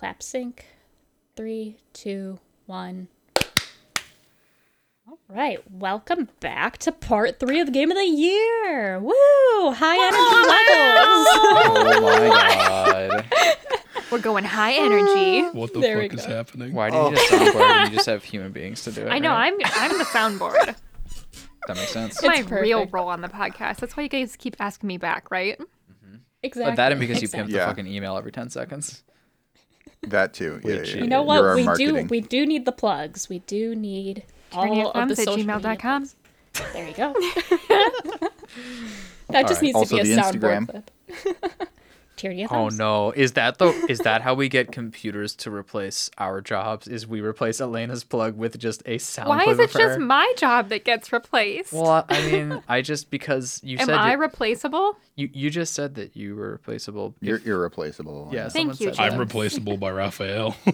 clap sync. Three, two, one. All right, welcome back to part three of the game of the year. Woo! High energy levels. Oh my oh god. We're going high energy. Oh, what the There we fuck is go. happening? Why do you need a soundboard when you just have human beings to do it? I know. right? I'm I'm the soundboard. That makes sense. It's my It's real perfect. role on the podcast. That's why you guys keep asking me back, right? Exactly. But that and because you pimp pimped Yeah. the fucking email every 10 seconds. That too. We Yeah, yeah, You know what? We marketing. do. We do need the plugs. We do need all of the at social media gmail.com. plugs. There you go. that just Alright, needs also to be a the soundboard clip. Tyranny of Oh thumbs. no. Is that the is that how we get computers to replace our jobs? Is we replace Elena's plug with just a sound Why clip is it of her? just my job that gets replaced? Well, I mean, I just because you said Am said I you, replaceable? you you just said that you were replaceable. You're if- irreplaceable. yeah, Thank someone you, said I'm replaceable by Raphael.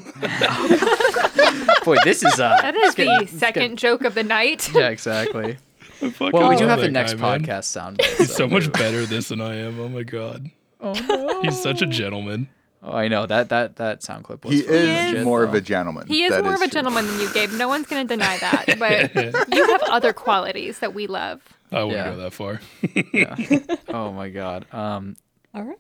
Boy, this is uh That is getting- the second getting- joke of the night. Yeah, exactly. Well, we do have the next guy, man. podcast sound. He's so much better this than I am. Oh my god. Oh no. He's such a gentleman. Oh, I know that that that sound clip was. He is legit, more of a gentleman. He is That more of a true. gentleman than you, Gabe. No one's going to deny that. But you have other qualities that we love. I wouldn't Yeah. go that far. Yeah. oh my god. Um. All right.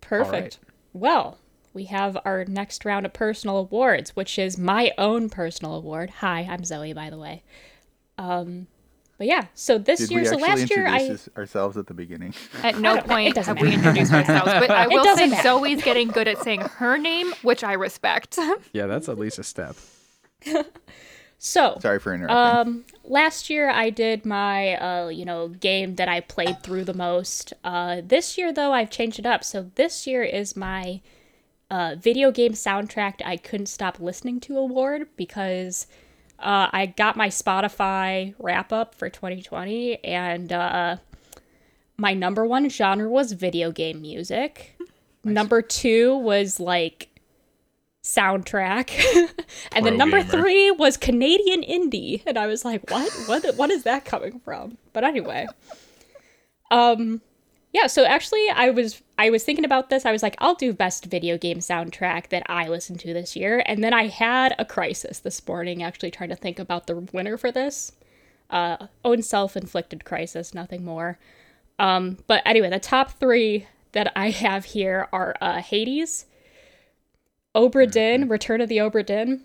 Perfect. Well, we have our next round of personal awards, which is my own personal award. Hi, I'm Zoe, by the way. Um, but yeah, so this Did year, we so actually last year, introduce I this- ourselves at the beginning? At no don't know. It point doesn't have we introduced ourselves. But I will say matter. Zoe's getting good at saying her name, which I respect. Yeah, that's at least a step. so Sorry for interrupting. Um, last year I did my uh, you know, game that I played through the most. Uh, this year though I've changed it up. So this year is my uh, video game soundtrack I couldn't stop listening to award because uh, I got my Spotify wrap up for 2020 and uh, my number one genre was video game music. Number two was like soundtrack, and then number gamer. three was Canadian indie, and I was like, what? What? What is that coming from? But anyway, um, yeah. So actually, I was I was thinking about this. I was like, I'll do best video game soundtrack that I listened to this year, and then I had a crisis this morning, actually trying to think about the winner for this. Uh, own self-inflicted crisis, nothing more. Um, but anyway, the top three that I have here are uh, Hades, Obra Dinn, Return of the Obra Dinn,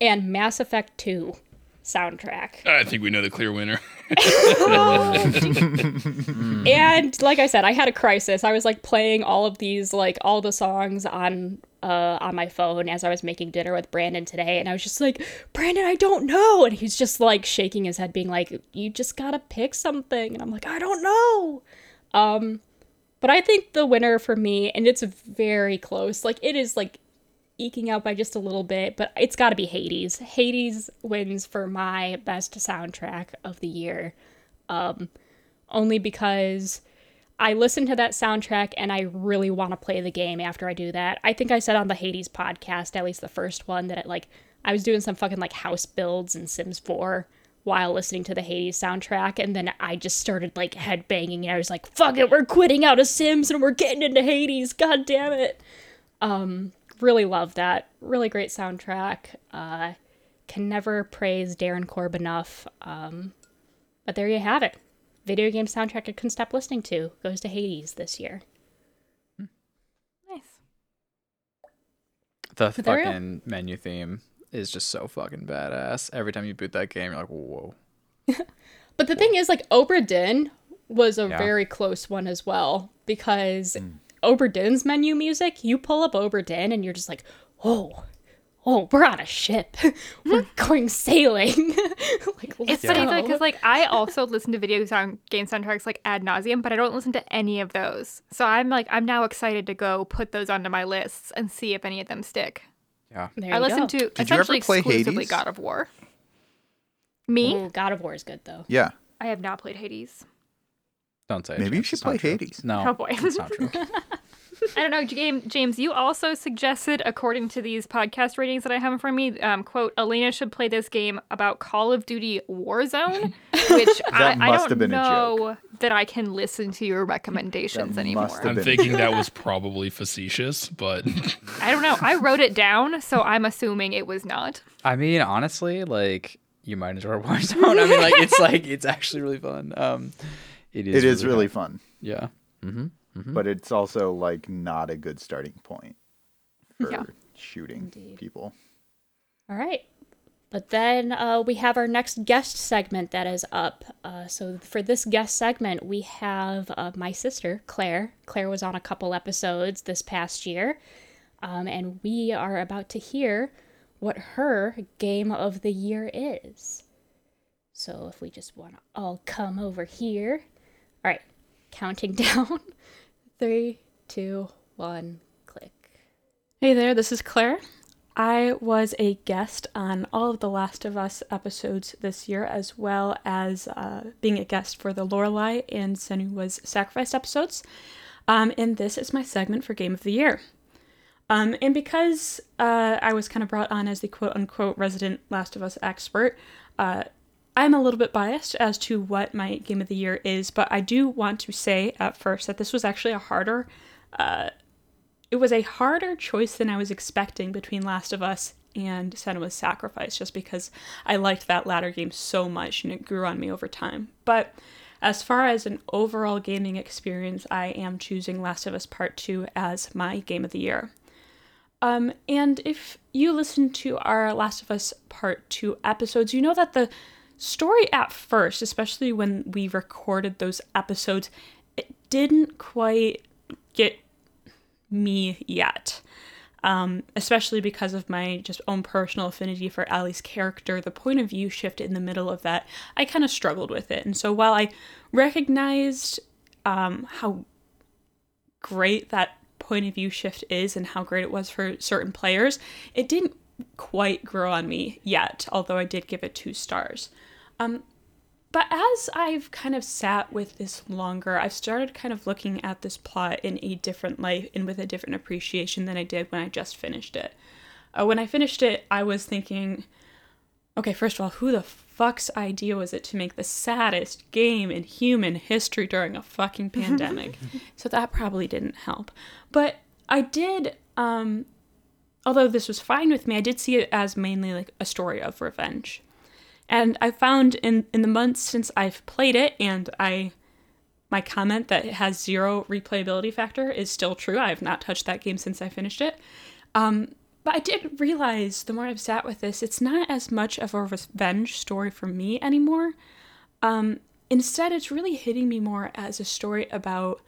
and Mass Effect 2 soundtrack. I think we know the clear winner. And like I said, I had a crisis. I was like playing all of these, like all the songs on uh on my phone as I was making dinner with Brandon today, and I was just like, Brandon, I don't know. And he's just like shaking his head, being like, You just gotta pick something. And I'm like, I don't know. Um but I think the winner for me, and it's very close, like it is like eking out by just a little bit, but it's gotta be Hades. Hades wins for my best soundtrack of the year. Um only because I listen to that soundtrack and I really want to play the game after I do that. I think I said on the Hades podcast, at least the first one, that it, like I was doing some fucking like house builds in Sims 4 while listening to the Hades soundtrack, and then I just started like headbanging and I was like, fuck it, we're quitting out of Sims and we're getting into Hades, god damn it. Um, really love that. Really great soundtrack. Uh can never praise Darren Korb enough. Um, but there you have it. Video game soundtrack I couldn't stop listening to goes to Hades this year. Nice. The But there you fucking menu theme is just so fucking badass. Every time you boot that game, you're like, whoa. But the thing is, like, Obra Dinn was a Yeah. very close one as well because Obra Dinn's menu music, you pull up Obra Dinn and you're just like, oh, oh, we're on a ship. we're going sailing. like, let's It's funny because like I also listen to video sound game soundtracks like ad nauseum, but I don't listen to any of those. So I'm like I'm now excited to go put those onto my lists and see if any of them stick. Yeah. There I you listen go. to you ever essentially play exclusively Hades? God of War. Me? Ooh, God of War is good though. yeah. I have not played Hades. Don't say it, Maybe you should play true. Hades. No. Oh, boy. It's not true. I don't know, James. James, you also suggested, according to these podcast ratings that I have in front of me, um, quote, Elena should play this game about Call of Duty Warzone, which I, I must don't have been know that I can listen to your recommendations That anymore. I'm thinking that was probably facetious, but I don't know. I wrote it down, so I'm assuming it was not. I mean, honestly, like you might enjoy Warzone. I mean, like it's like it's actually really fun. Um, it is. It is really fun. fun, Yeah. Mm-hmm. But it's also like not a good starting point for Yeah. shooting Indeed. people. All right. But then uh, we have our next guest segment that is up. Uh, so for this guest segment, we have uh, my sister, Claire. Claire was on a couple episodes this past year. Um, and we are about to hear what her game of the year is. So if we just want to all come over here. All right. Counting down. Three, two, one, click. Hey there, this is Claire. I was a guest on all of the Last of Us episodes this year, as well as uh, being a guest for the Lorelai and Senua's Sacrifice episodes. Um, and this is my segment for Game of the Year. Um, and because uh, I was kind of brought on as the quote unquote resident Last of Us expert, uh, I'm a little bit biased as to what my Game of the Year is, but I do want to say at first that this was actually a harder it was a harder choice than I was expecting between Last of Us and Senua's Sacrifice, just because I liked that latter game so much and it grew on me over time. But as far as an overall gaming experience, I am choosing Last of Us Part 2 as my game of the year. Um, and if you listen to our Last of Us Part 2 episodes, you know that the story at first, especially when we recorded those episodes, it didn't quite get me yet. Um, especially because of my just own personal affinity for Ellie's character, the point of view shift in the middle of that, I kind of struggled with it. And so while I recognized um, how great that point of view shift is and how great it was for certain players, it didn't quite grow on me yet, although I did give it two stars. Um, but as I've kind of sat with this longer, I've started kind of looking at this plot in a different light and with a different appreciation than I did when I just finished it. Uh, when I finished it, I was thinking, okay, first of all, who the fuck's idea was it to make the saddest game in human history during a fucking pandemic? so that probably didn't help. But I did, um, although this was fine with me, I did see it as mainly like a story of revenge. And I found in in the months since I've played it, and I my comment that it has zero replayability factor is still true. I have not touched that game since I finished it. Um, but I did realize the more I've sat with this, it's not as much of a revenge story for me anymore. Um, instead, it's really hitting me more as a story about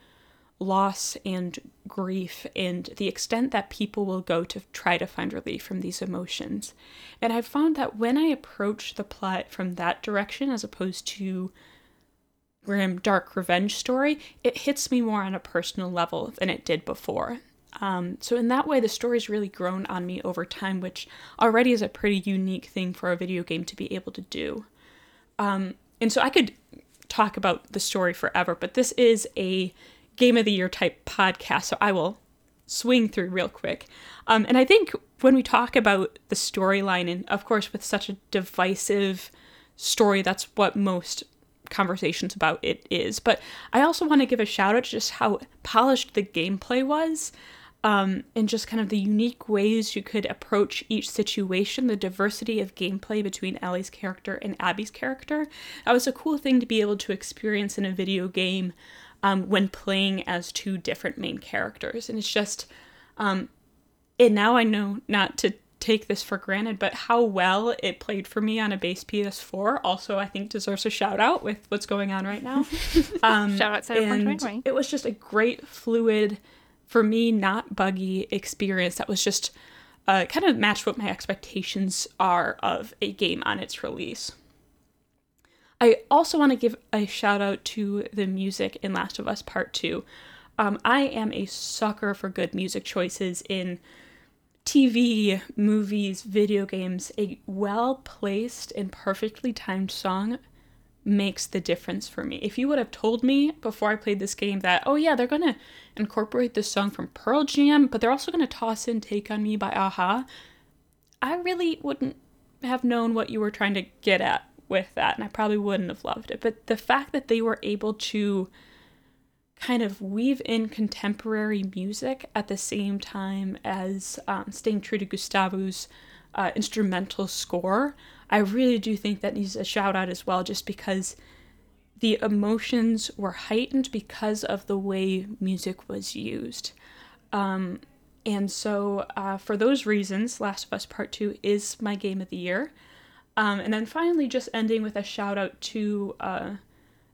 loss and grief and the extent that people will go to try to find relief from these emotions. And I've found that when I approach the plot from that direction as opposed to grim, dark revenge story, it hits me more on a personal level than it did before. Um, so in that way, the story's really grown on me over time, which already is a pretty unique thing for a video game to be able to do. Um, and so I could talk about the story forever, but this is a game of the year type podcast, so I will swing through real quick. Um, and I think when we talk about the storyline, and of course with such a divisive story, that's what most conversations about it is. But I also want to give a shout out to just how polished the gameplay was. Um, and just kind of the unique ways you could approach each situation, the diversity of gameplay between Ellie's character and Abby's character. That was a cool thing to be able to experience in a video game um, when playing as two different main characters. And it's just, um, and now I know not to take this for granted, but how well it played for me on a base PS4 also I think deserves a shout out with what's going on right now. Um, Shout out Cyberpunk and 2020. It was just a great, fluid, for me, not buggy experience that was just uh, kind of matched what my expectations are of a game on its release. I also want to give a shout out to the music in Last of Us Part 2. Um, I am a sucker for good music choices in TV, movies, video games. A well placed and perfectly timed song makes the difference for me. If you would have told me before I played this game that, oh yeah, they're gonna incorporate this song from Pearl Jam, but they're also gonna toss in Take on Me by a-ha, I really wouldn't have known what you were trying to get at with that, and I probably wouldn't have loved it. But the fact that they were able to kind of weave in contemporary music at the same time as um, staying true to Gustavo's uh, instrumental score, I really do think that needs a shout out as well, just because the emotions were heightened because of the way music was used. Um, and so, uh, for those reasons, Last of Us Part 2 is my game of the year. Um, and then finally, just ending with a shout out to uh,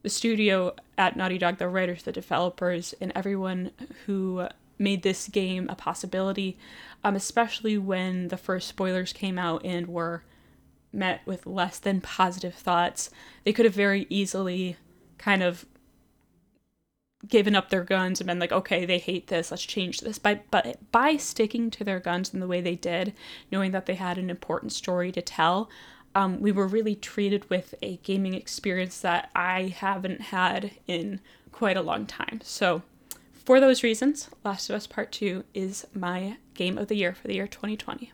the studio at Naughty Dog, the writers, the developers, and everyone who made this game a possibility, um, especially when the first spoilers came out and were met with less than positive thoughts. They could have very easily kind of given up their guns and been like, okay, they hate this, let's change this. But by sticking to their guns in the way they did, knowing that they had an important story to tell, um, we were really treated with a gaming experience that I haven't had in quite a long time. So, for those reasons, Last of Us Part 2 is my game of the year for the year 2020.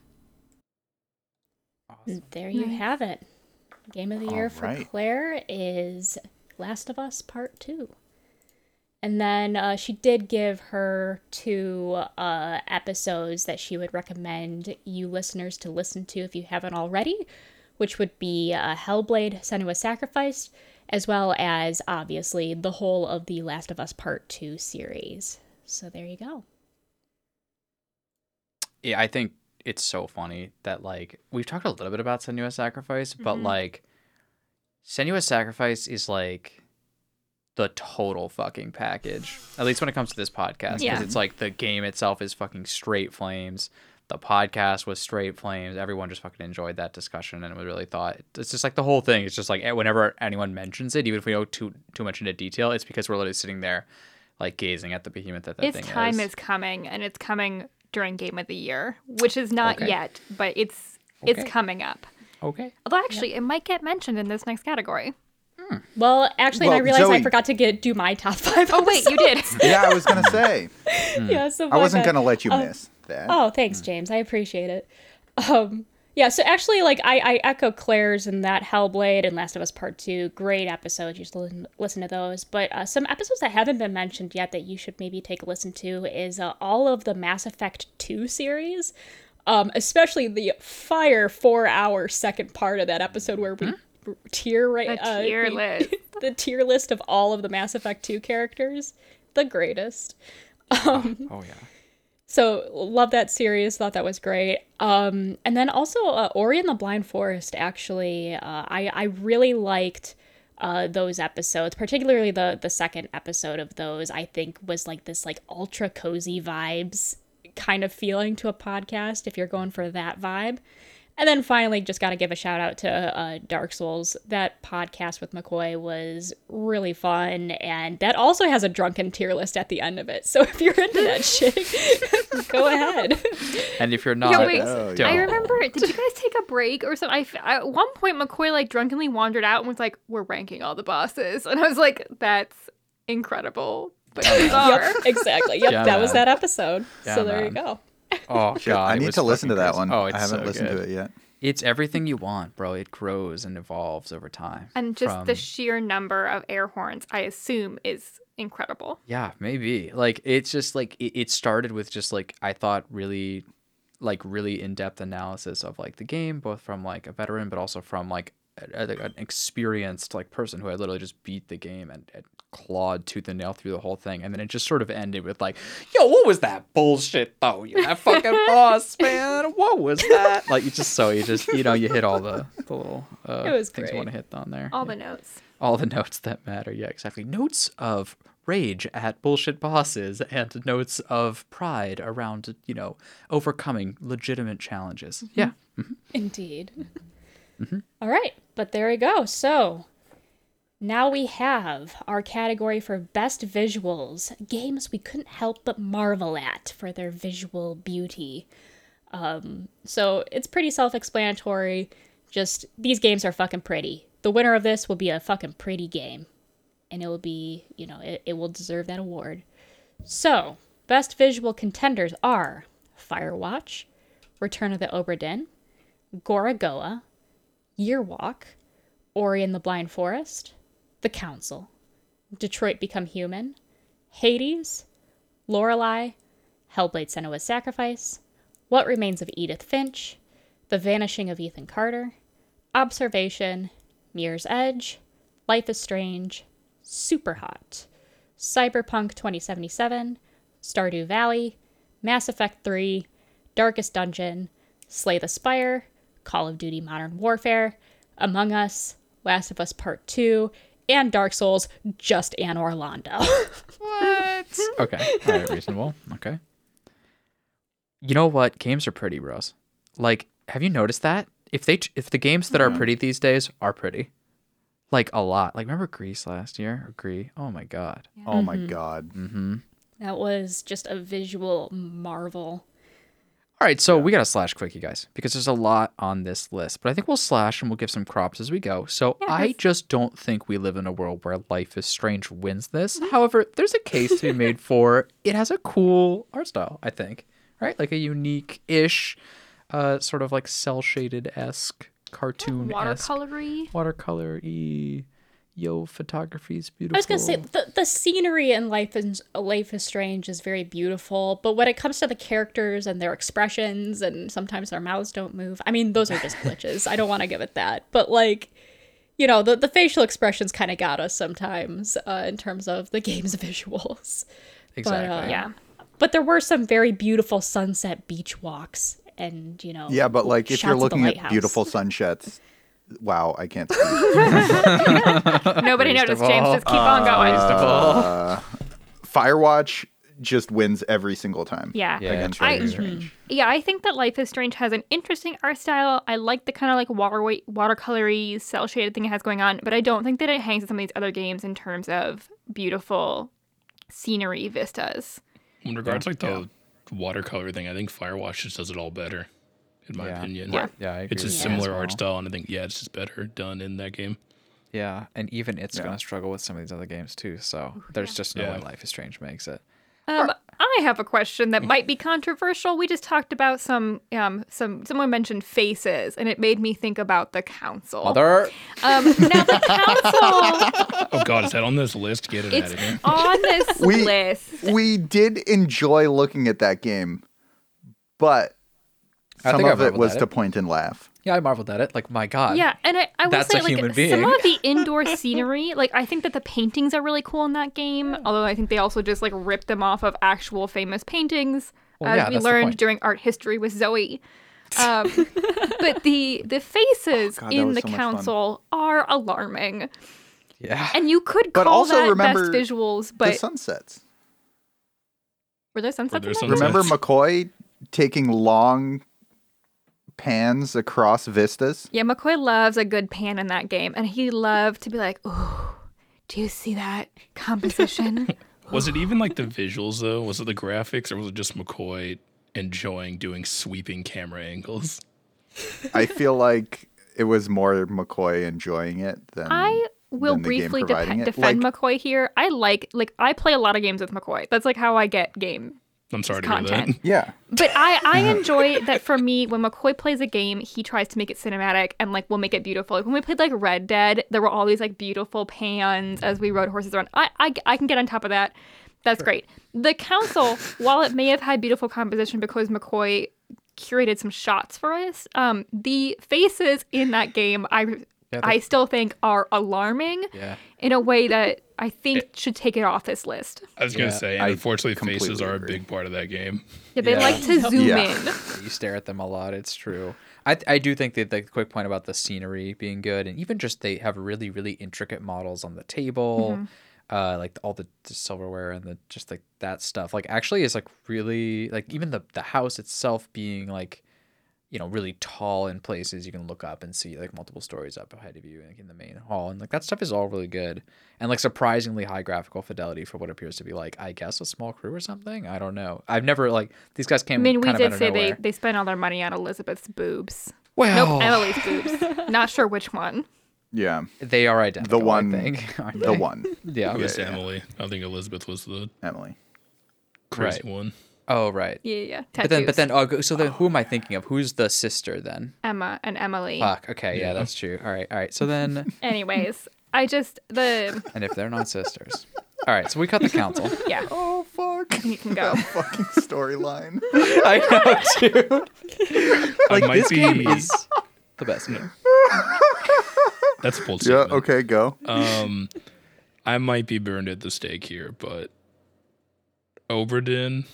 There you Nice. have it. Game of the year All for right. Claire is Last of Us Part 2. And then uh, she did give her two uh, episodes that she would recommend you listeners to listen to if you haven't already, which would be uh, Hellblade Senua Sacrifice, as well as obviously the whole of the Last of Us Part 2 series. So there you go. yeah, I think it's so funny that like we've talked a little bit about Senua's Sacrifice, but Mhm. like Senua's Sacrifice is like the total fucking package. At least when it comes to this podcast, because Yeah. it's like the game itself is fucking straight flames. The podcast was straight flames. Everyone just fucking enjoyed that discussion, and we really thought it's just like the whole thing. It's just like eh, whenever anyone mentions it, even if we go too too much into detail, it's because we're literally sitting there, like gazing at the behemoth that that its thing time is. is coming, and it's coming during Game of the Year, which is not Okay. yet, but it's it's coming up. Okay. Although actually, it might get mentioned in this next category. Well, actually, and I Well, realized I forgot to get do my top five. Oh wait, you did. Yeah, I was gonna say. yeah, so I wasn't bad. gonna let you Oh. miss that. Oh, thanks, James. I appreciate it. Um, yeah, so actually, like, I, I echo Claire's in that Hellblade and Last of Us Part 2. Great episodes. You should listen, listen to those. But uh, some episodes that haven't been mentioned yet that you should maybe take a listen to is uh, all of the Mass Effect 2 series, um, especially the fire four hour second part of that episode where we tier right The uh, tier we- list. the tier list of all of the Mass Effect 2 characters. The greatest. Um, Oh yeah. So love that series. Thought that was great. Um, and then also uh, Ori and the Blind Forest. Actually, uh, I I really liked uh, those episodes, particularly the the second episode of those. I think was like this like ultra cozy vibes kind of feeling to a podcast if you're going for that vibe. And then finally, just got to give a shout out to uh, Dark Souls. That podcast with McCoy was really fun, and that also has a drunken tier list at the end of it. So if you're into that shit, go ahead. And if you're not, Yeah, wait. Oh, don't. I remember. Did you guys take a break or something? I f- at one point McCoy like drunkenly wandered out and was like, "We're ranking all the bosses," and I was like, "That's incredible." But these yep, exactly. Yep, Yeah, that was that episode. Yeah, so there you go. Oh god, I need to listen to that crazy. one. Oh, it's I haven't so listened good. to it yet. It's everything you want, bro. It grows and evolves over time. And just From- the sheer number of air horns, I assume, is incredible. Yeah, maybe. Like it's just like it, it started with just like I thought really like really in-depth analysis of like the game both from like a veteran but also from like a, a- an experienced like person who had literally just beat the game and, and clawed tooth and nail through the whole thing and then it just sort of ended with like yo what was that bullshit though you that fucking boss man what was that like you just so you just you know you hit all the, the little uh, things you want to hit on there All Yeah the notes. all the notes that matter. Yeah, exactly. Notes of rage at bullshit bosses and notes of pride around, you know, overcoming legitimate challenges. Yeah. Indeed. All right, but there we go. So now we have our category for best visuals games we couldn't help but marvel at for their visual beauty. Um, so it's pretty self explanatory. Just these games are fucking pretty. the winner of this will be a fucking pretty game. And it will be, you know, it, it will deserve that award. So, best visual contenders are Firewatch, Return of the Obra Dinn, Gorogoa, Year Walk, Ori and the Blind Forest, The Council, Detroit Become Human, Hades, Lorelai, Hellblade Senua's Sacrifice, What Remains of Edith Finch, The Vanishing of Ethan Carter, Observation, Mirror's Edge, Life is Strange, Super Hot, Cyberpunk 2077, Stardew Valley, Mass Effect 3, Darkest Dungeon, Slay the Spire, Call of Duty Modern Warfare, Among Us, Last of Us Part 2, and Dark Souls, just Anor Londo. what? Okay. All right. Reasonable. Okay. You know what? Games are pretty, bros. Like, have you noticed that? If they if the games that are pretty these days are pretty, like a lot. Like remember Greece last year? Or Gris? Oh my god. Oh my god. Mm-hmm. that was just a visual marvel. All right, so we gotta slash quick, you guys, because there's a lot on this list. But I think we'll slash and we'll give some crops as we go. So I just don't think we live in a world where Life is Strange wins this. However, there's a case to be made for it has a cool art style. I think, right? Like a unique-ish, uh, sort of like cell shaded esque cartoon Watercolory. watercolor y. Yo, photography's beautiful. I was gonna say the the scenery in Life is Life is Strange is very beautiful, but when it comes to the characters and their expressions and sometimes their mouths don't move, I mean those are just glitches. I don't want to give it that, but like, you know, the the facial expressions kind of got us sometimes uh, in terms of the game's visuals. exactly. uh, Yeah. But there were some very beautiful sunset beach walks, and you know, Yeah, but like if you're looking at beautiful sunsets, wow, I can't. Nobody First noticed. James, just keep on going. Uh, Firewatch just wins every single time. yeah. Yeah, against I- Life is Strange. Yeah, I think that Life is Strange has an interesting art style. I like the kind of like water watercolory, cell shaded thing it has going on, but I don't think that it hangs with some of these other games in terms of beautiful scenery vistas. In regards like the watercolor thing, I think Firewatch just does it all better, in my Yeah. opinion. Yeah. yeah, I agree It's a with that as similar art style, and I think yeah, it's just better done in that game. Yeah, and even it's Yeah. gonna struggle with some of these other games too. So there's just no Yeah. way Life is Strange makes it. Um, I have a question that might be controversial. We just talked about some, um, some someone mentioned faces, and it made me think about the council. Mother. Um, now the council, Oh God, is that on this list? Get it out it's of here. on this We- list. We did enjoy looking at that game, but I some think I of it was at to it. point and laugh. Yeah, I marveled at it. Like my God. Yeah, and I, I will say like human some of the indoor scenery, like I think that the paintings are really cool in that game. Although I think they also just like ripped them off of actual famous paintings, Well, as yeah, we learned during art history with Zoe. Um, but the the faces God, in the so council are alarming, Yeah. and you could But call also that remember best visuals. the but sunsets. were there sunsets? there in sunsets? Remember McCoy taking long pans across vistas? Yeah, McCoy loves a good pan in that game, and he loved to be like, "Ooh, do you see that composition?" Was it even like the visuals though? Was it the graphics, or was it just McCoy enjoying doing sweeping camera angles? I feel like it was more McCoy enjoying it than I will than the game briefly providing defend Like- McCoy here. I like like I play a lot of games with McCoy. That's like how I get game I'm sorry to hear content. that. Yeah. But I I enjoy that for me when McCoy plays a game, he tries to make it cinematic and like we'll make it beautiful. Like when we played like Red Dead, there were all these like beautiful pans as we rode horses around. I I, I can get on top of that. That's great. The council, while it may have had beautiful composition because McCoy curated some shots for us, um, the faces in that game, I I still think are alarming Yeah. in a way that I think should take it off this list. I was gonna Yeah, say, I unfortunately, faces are agree. a big part of that game. Yeah, they Yeah. like to zoom Yeah. in. You stare at them a lot. It's true. I I do think that the quick point about the scenery being good, and even just they have really really intricate models on the table, uh, like all the, the silverware and the just like that stuff. Like actually is like really like even the the house itself being like, you know, really tall in places you can look up and see like multiple stories up ahead of you like in the main hall, and like that stuff is all really good and like surprisingly high graphical fidelity for what appears to be like I guess a small crew or something. I don't know. I've never like these guys came, I mean, we kind did say they, nowhere. they spent all their money on Elizabeth's boobs. Well, Nope, Emily's boobs. Not sure which one. Yeah, They are identical. The one- I think. the they? one, Yeah. I guess yeah. Emily. I think Elizabeth was the Emily. crazy Right. one. Oh right. Yeah, yeah. yeah. But then, but then, oh, so then, who am I thinking of? Who's the sister then? Emma and Emily. Fuck. Okay, yeah, Yeah. that's true. All right, all right. So then, Anyways, I just the and if they're not sisters, all right. So we cut the council. yeah. Oh fuck! You can go. Fucking storyline. I know, dude. Like might this game be- is the best game. That's a bold yeah. statement. Okay. Go. Um, I might be burned at the stake here, but Obra Dinn.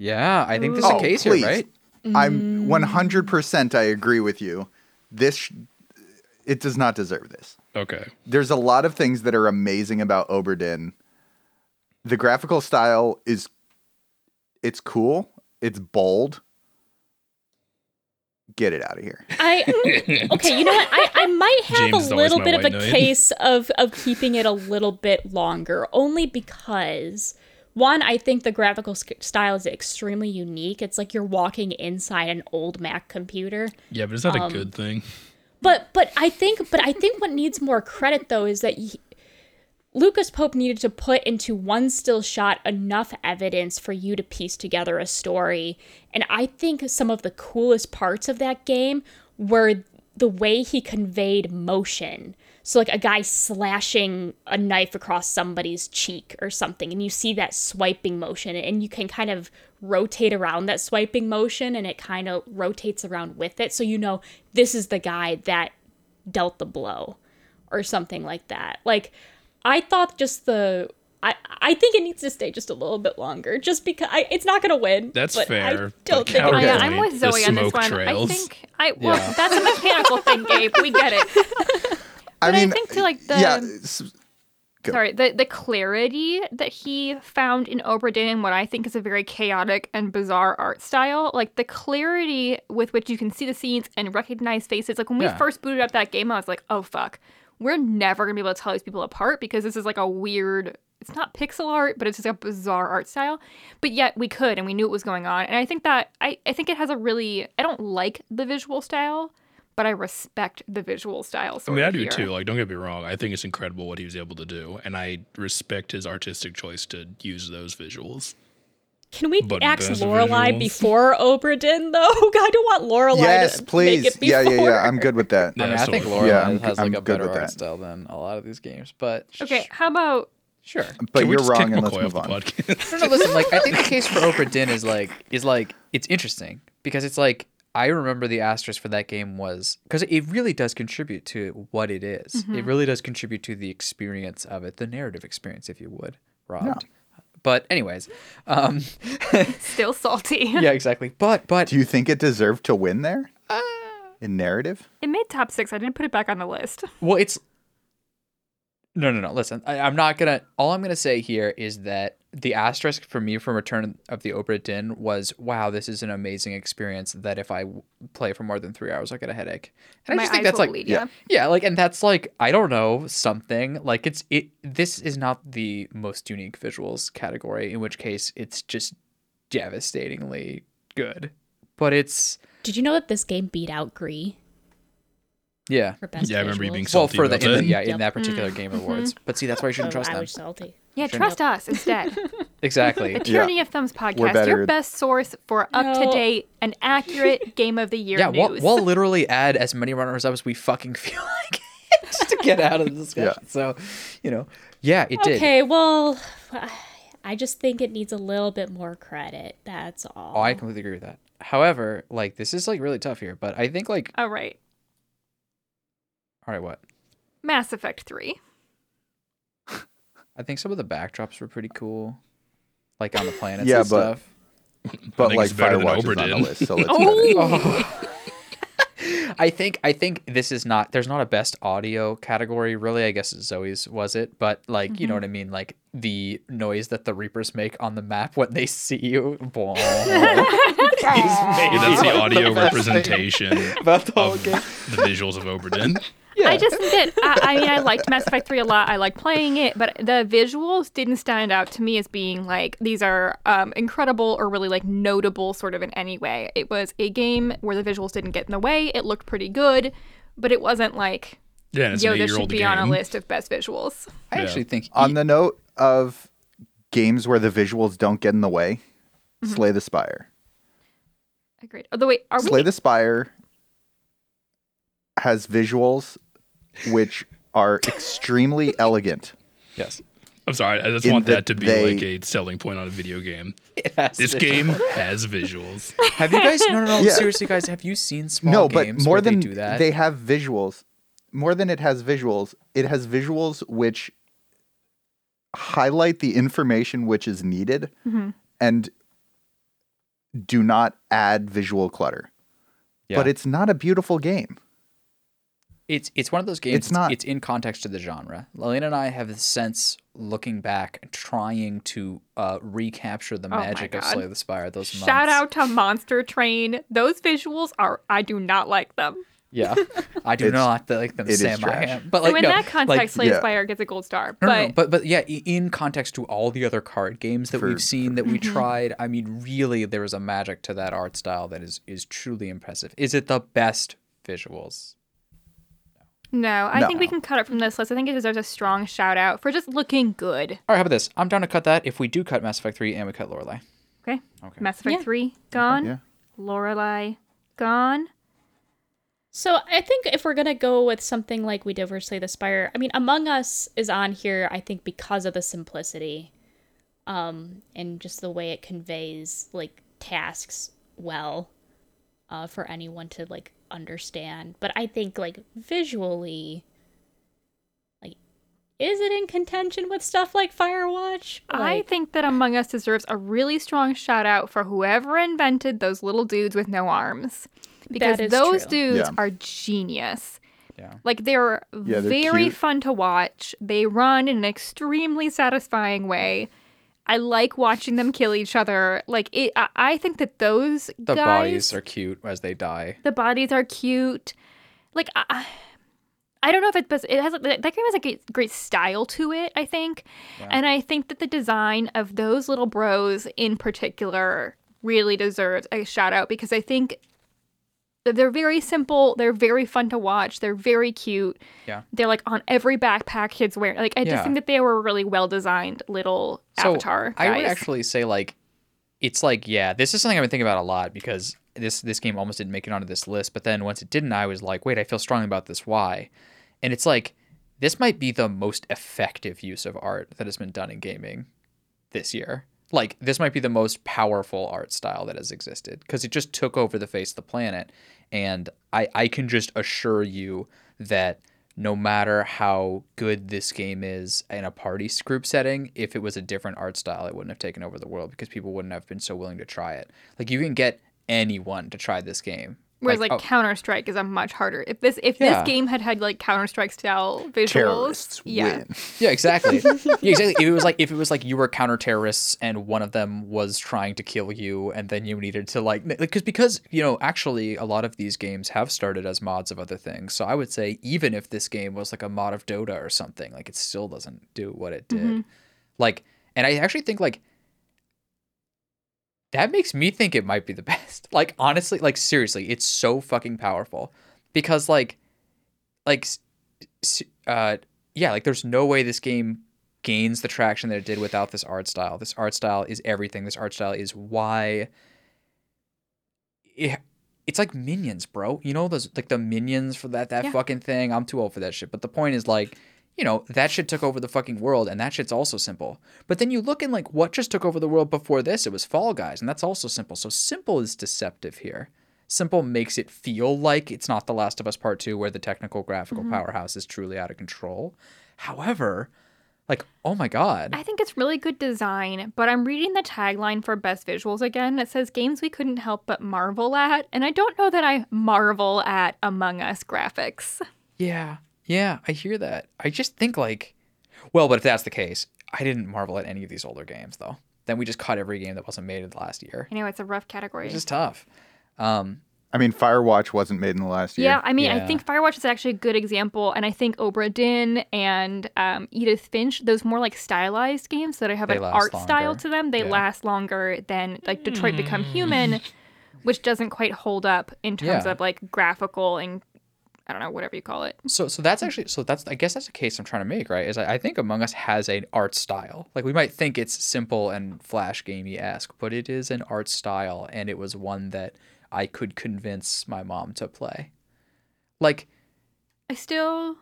Yeah, I think this is Oh, the case please. here, right? I'm mm. 100%. I agree with you. This, sh- it does not deserve this. Okay. There's a lot of things that are amazing about Obra Dinn. The graphical style is, it's cool. It's bold. Get it out of here. I okay, you know what? I, I might have James a little bit of a white knight. case of of keeping it a little bit longer, only because one, I think the graphical style is extremely unique. It's like you're walking inside an old Mac computer. Yeah, but is that Um, a good thing? But but I think but I think what needs more credit though is that he, Lucas Pope needed to put into one still shot enough evidence for you to piece together a story. And I think some of the coolest parts of that game were the way he conveyed motion. So like a guy slashing a knife across somebody's cheek or something and you see that swiping motion and you can kind of rotate around that swiping motion and it kind of rotates around with it so you know this is the guy that dealt the blow or something like that. Like I thought just the I I think it needs to stay just a little bit longer just because I, it's not going to win. That's but I fair, don't but think yeah. I'm with Zoe on this one. trails. I think I well, Yeah. that's a mechanical thing, Gabe. We get it. I But I mean, think to, like, the- yeah. Go. Sorry, the the clarity that he found in Obra Dinn and what I think is a very chaotic and bizarre art style, like the clarity with which you can see the scenes and recognize faces. Like when Yeah. we first booted up that game, I was like, oh fuck, we're never gonna be able to tell these people apart because this is like a weird. It's not pixel art, but it's just a bizarre art style. But yet we could, and we knew what was going on. And I think that I I think it has a really. I don't like the visual style, but I respect the visual style. I Sort mean, I do here. too. Like, don't get me wrong. I think it's incredible what he was able to do, and I respect his artistic choice to use those visuals. Can we But ask best Lorelai visuals. before Obra Dinn though? I don't want Lorelai yes, to please. make it Yeah, before. yeah, yeah. I'm good with that. Yeah, I mean, I think totally Lorelai Yeah, I'm- has like I'm a good better art that. style than a lot of these games, but Okay, how about sure. But you're wrong, kick and let's move the on. podcast? No, no, listen. Like, I think the case for Obra Dinn is like is like it's interesting because it's like I remember the asterisk for that game was because it really does contribute to what it is. It really does contribute to the experience of it, the narrative experience, if you would, Rob. But anyways, um, still salty? yeah, exactly. But but Do you think it deserved to win there? Uh, In narrative? It made top six. I didn't put it back on the list. Well, it's no, no, no. Listen, I, I'm not gonna. All I'm gonna say here is that the asterisk for me from Return of the Obra Dinn was, wow, this is an amazing experience. That if I play for more than three hours, I get a headache. And My I just think that's like, bleed, yeah. yeah. yeah, like, and that's like, I don't know, something like it's it. This is not the most unique visuals category. In which case, it's just devastatingly good. But it's Did you know that this game beat out Gris yeah. for best Yeah, I remember you visuals? being Well, salty for the, about in the that. yeah in Yep. that particular mm-hmm. game awards. Mm-hmm. But see, that's why you shouldn't Oh, trust I them. was salty. Yeah, Shouldn't trust us instead. Exactly. The Tyranny of Thumbs podcast, better- your best source for up to date and accurate game of the year Yeah, we'll, news. we'll literally add as many runners up as we fucking feel like just to get out of the discussion. So, you know, yeah, it did. Okay, well, I just think it needs a little bit more credit. That's all. Oh, I completely agree with that. However, like this is like really tough here, but I think like All right, all right, what? Mass Effect Three. I think some of the backdrops were pretty cool, like on the planets Yeah, and but- stuff. But like it's better than Firewatch is Ober on the list, so let's Oh, I think I think this is not there's not a best audio category really. I guess Zoe's was it, but like you know mm-hmm. what I mean, like the noise that the Reapers make on the map when they see you. Boom. Yeah, that's the audio representation the whole of game. the visuals of Obra Dinn. I just think that I, I mean I liked Mass Effect 3 a lot. I like playing it, but the visuals didn't stand out to me as being like these are um, incredible or really like notable sort of in any way. It was a game where the visuals didn't get in the way. It looked pretty good, but it wasn't like Yeah, and Yo, this should be game. on a list of best visuals. I Yeah. actually think On the note of games where the visuals don't get in the way, Slay the Spire. Agreed. Although wait, are we Slay we? the Spire has visuals which are extremely elegant. yes, I'm sorry, I just In want that that to be they- like a selling point on a video game. This to- game has visuals. Have you guys? No, no, no. Yeah. Seriously, guys, have you seen small no, but games more where than they do that? they have visuals. More than it has visuals, it has visuals which highlight the information which is needed Mm-hmm. and do not add visual clutter. Yeah. But it's not a beautiful game. It's it's one of those games. It's not- It's in context to the genre. Lelena and I have since looking back, trying to uh, recapture the Oh magic of Slay the Spire. Those Shout months. out to Monster Train. Those visuals are I do not like them. Yeah, I do It's- not like them. it is Sam, I trash. am. But so in no, that context, like, Slay yeah. Spire gets a gold star. No, but no, no, but but yeah, in context to all the other card games that For- we've seen that we Mm-hmm. tried, I mean, really, there is a magic to that art style that is is truly impressive. Is it the best visuals? No, I think we can cut it from this list. I think it deserves a strong shout out for just looking good. All right, how about this? I'm down to cut that. If we do cut Mass Effect Three and we cut Lorelai, Okay. Okay. Mass Effect Yeah. 3 gone. Yeah. Lorelai gone. So I think if we're gonna go with something like we did for Slay the Spire, I mean, Among Us is on here. I think because of the simplicity, um, and just the way it conveys like tasks well, uh, for anyone to like understand. But I think like visually, like, is it in contention with stuff like Firewatch? I think that Among Us deserves a really strong shout out for whoever invented those little dudes with no arms. Because those true. dudes Yeah. are genius. yeah, Like they're, Yeah, they're very cute. fun to watch. They run in an extremely satisfying way. I like watching them kill each other. Like it, I, I think that those the guys, bodies are cute as they die. the bodies are cute. Like I, I don't know if but it has that game has a great, great style to it. I think, and I think that the design of those little bros in particular really deserves a shout out because I think they're very simple. They're very fun to watch. They're very cute. Yeah. They're like on every backpack kids wear. Like I Yeah. just think that they were really well designed little So avatar I would actually say like, it's like yeah, this is something I've been thinking about a lot because this this game almost didn't make it onto this list, but then once it didn't, I was like, wait, I feel strongly about this. Why? And it's like this might be the most effective use of art that has been done in gaming this year. Like this might be the most powerful art style that has existed because it just took over the face of the planet, and I I can just assure you that no matter how good this game is in a party group setting, if it was a different art style, it wouldn't have taken over the world because people wouldn't have been so willing to try it. Like you can get anyone to try this game. Whereas like, oh, Counter Strike is a much harder. If this if Yeah. this game had had like Counter Strike style visuals, Terrorists yeah, win. Yeah, exactly. yeah, exactly. If it was like if it was like you were counter terrorists and one of them was trying to kill you, and then you needed to like because because you know actually a lot of these games have started as mods of other things. So I would say even if this game was like a mod of Dota or something, like it still doesn't do what it did. Mm-hmm. Like, and I actually think like that makes me think it might be the best. Like honestly, like seriously, it's so fucking powerful because like like uh yeah, like there's no way this game gains the traction that it did without this art style. This art style is everything. This art style is why it, it's like minions, bro. You know those like the minions for that that Yeah. fucking thing. I'm too old for that shit. But the point is like, you know, that shit took over the fucking world and that shit's also simple. But then you look in like what just took over the world before this, it was Fall Guys, and that's also simple. So simple is deceptive here. Simple makes it feel like it's not The Last of Us Part 2 where the technical graphical mm-hmm. powerhouse is truly out of control. However, like, oh my god. I think it's really good design. But I'm reading the tagline for best visuals again. It says games we couldn't help but marvel at, and I don't know that I marvel at Among Us graphics. Yeah. Yeah, I hear that. I just think like well, but if that's the case, I didn't marvel at any of these older games though. Then we just caught every game that wasn't made in the last year. I know it's a rough category. It's just tough. Um I mean, Firewatch wasn't made in the last year. Yeah, I mean, I Yeah. think Firewatch is actually a good example, and I think Obra Dinn and um, Edith Finch, those more like stylized games that have They an last art style longer. to them, they Yeah. last longer than like Detroit Become Human, which doesn't quite hold up in terms Yeah. of like graphical and I don't know, whatever you call it. So so that's actually so that's I guess that's a case I'm trying to make, right? Is I, I think Among Us has an art style. Like we might think it's simple and flash gamey esque, but it is an art style, and it was one that I could convince my mom to play. Like I still.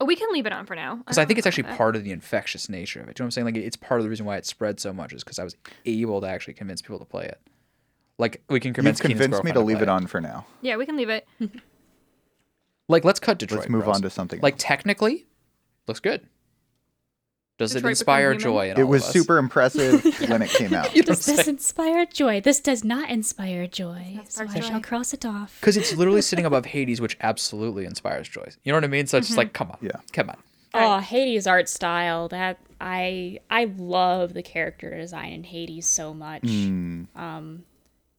Oh, we can leave it on for now. because I think it's actually part. part of the infectious nature of it. Do you know what I'm saying? Like it's part of the reason why it spread so much is because I was able to actually convince people to play it. Like we can You've convince convinced me to girlfriend leave play it on for now. Yeah, we can leave it. Like let's cut Detroit. Let's move Bros. on to something. Like else. technically, looks good. Does Detroit it inspire joy? In it all was of us? super impressive when it came out. You know what I'm This does inspire joy. This does not inspire joy. So spark I shall cross it off. Because it's literally sitting above Hades, which absolutely inspires joy. You know what I mean? So it's just like, come on, Yeah. come on. Oh, Hades art style. That I I love the character design in Hades so much. Mm. Um,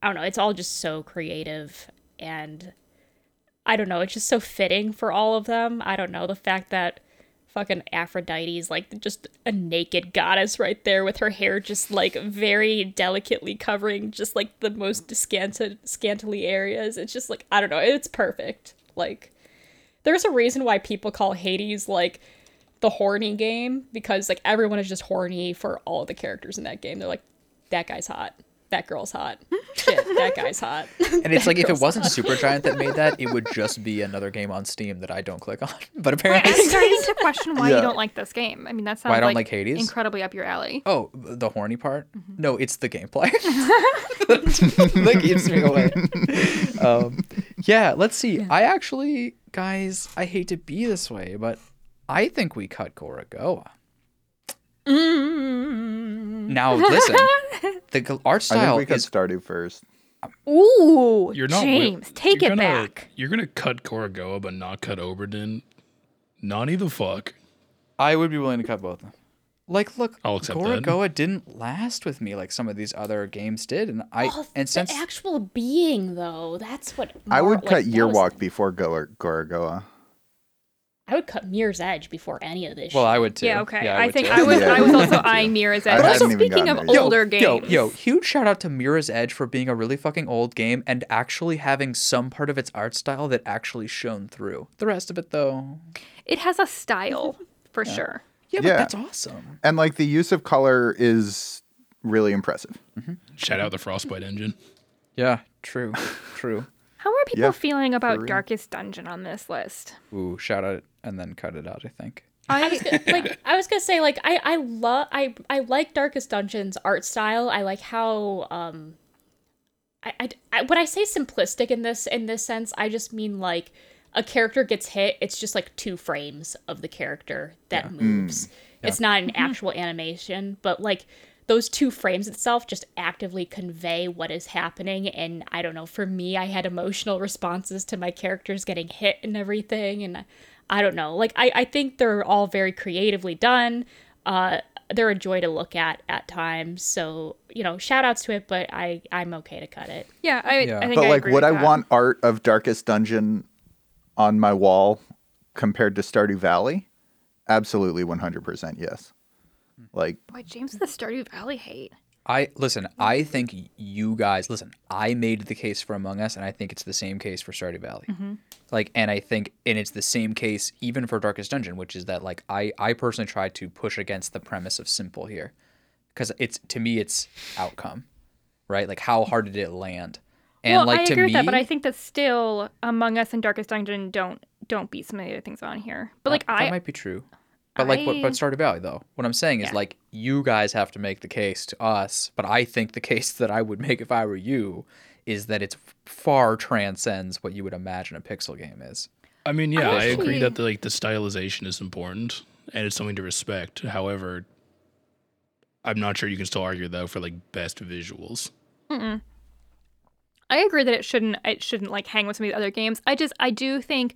I don't know. It's all just so creative, and I don't know. It's just so fitting for all of them. I don't know the fact that fucking Aphrodite's like just a naked goddess right there with her hair just like very delicately covering just like the most scanted scantily areas. It's just like I don't know. It's perfect. Like there's a reason why people call Hades like the horny game because like everyone is just horny for all the characters in that game. They're like, that guy's hot. That girl's hot. Shit, that guy's hot. And it's like if it wasn't hot. Supergiant that made that, it would just be another game on Steam that I don't click on. But apparently, I'm starting to question why Yeah. you don't like this game. I mean, that sounds Why I don't like, like Hades? incredibly up your alley. oh, the horny part? Mm-hmm. No, it's the gameplay that keeps me away. Um, yeah, let's see. I actually, guys, I hate to be this way, but I think we cut Gorogoa. Now listen, the g- art I think style we cut is Stardew first. Ooh, You're not wi- James, take you're it gonna- back. You're gonna cut Gorogoa but not cut Obra Dinn. Nani the fuck? I would be willing to cut both of them. Like, look, I'll accept that. Didn't last with me like some of these other games did, and I Oh, and the since actual being though, that's what I would like, cut that Year was- Walk before Go- Gorogoa. I would cut Mirror's Edge before any of this. well, shit. I would too. Yeah, okay. I, I, think too. I was Yeah, I was also eyeing Mirror's Edge. But also speaking of gotten there older yo, games, Yo, yo, huge shout out to Mirror's Edge for being a really fucking old game and actually having some part of its art style that actually shone through. The rest of it, though, it has a style for sure. yeah, but Yeah. that's awesome. And like the use of color is really impressive. Mm-hmm. Shout out the Frostbite engine. Yeah, true, true. How are people Yeah, feeling about real. Darkest Dungeon on this list? Ooh, shout out and then cut it out. I think. I was gonna, like I was gonna say like I I love I I like Darkest Dungeon's art style. I like how um I, I, I when I say simplistic in this in this sense, I just mean like a character gets hit, it's just like two frames of the character that moves. It's not an actual animation, but like those two frames itself just actively convey what is happening and I don't know, for me I had emotional responses to my characters getting hit and everything and I don't know. Like I, I think they're all very creatively done. Uh they're a joy to look at at times. So, you know, shout outs to it, but I I'm okay to cut it. Yeah, I, Yeah. I think But I like, agree would with I that. want art of Darkest Dungeon on my wall compared to Stardew Valley? Absolutely, 100% yes. Mm-hmm. Like, Boy, James the Stardew Valley hate. I listen. I think you guys listen. I made the case for Among Us, and I think it's the same case for Stardew Valley. Mm-hmm. Like, and I think, and it's the same case even for Darkest Dungeon, which is that like I I personally try to push against the premise of simple here, because it's to me it's outcome, right? Like how hard did it land? And well, like I to agree me, with that, but I think that still Among Us and Darkest Dungeon don't don't beat some of the other things on here. But like that I, might be true. But like, what, I- but Stardew Valley though. What I'm saying is Yeah. like you guys have to make the case to us, but I think the case that I would make if I were you is that it's far transcends what you would imagine a pixel game is. I mean, yeah, I, agree that the, like the stylization is important and it's something to respect. However, I'm not sure you can still argue though for like best visuals. I agree that it shouldn't it shouldn't like hang with some of the other games. I just I do think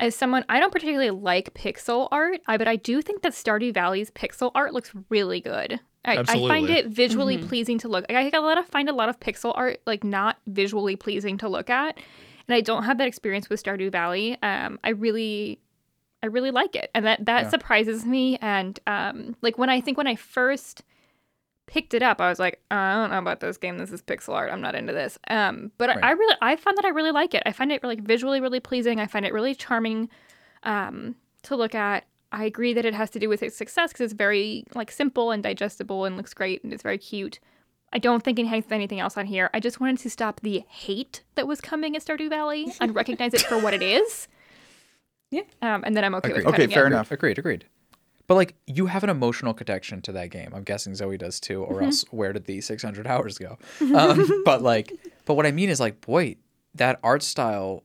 as someone I don't particularly like pixel art, I but I do think that Stardew Valley's pixel art looks really good. I, I find it visually pleasing to look. I think a lot of find a lot of pixel art like not visually pleasing to look at, and I don't have that experience with Stardew Valley. Um, I really, I really like it, and that that Yeah. surprises me. And um, like when I think when I first picked it up, I was like, I don't know about this game. This is pixel art. I'm not into this. Um, but Right. I, I really, I found that I really like it. I find it like visually really pleasing. I find it really charming um, to look at. I agree that it has to do with its success because it's very like simple and digestible and looks great and it's very cute. I don't think it has anything else on here. I just wanted to stop the hate that was coming at Stardew Valley and recognize it for what it is. Yeah. Um, and then I'm okay Agreed. with Okay, fair it. enough. Agreed, agreed. But like you have an emotional connection to that game. I'm guessing Zoe does too, or else where did the 600 hours go? Um, but like, but what I mean is like, boy, that art style,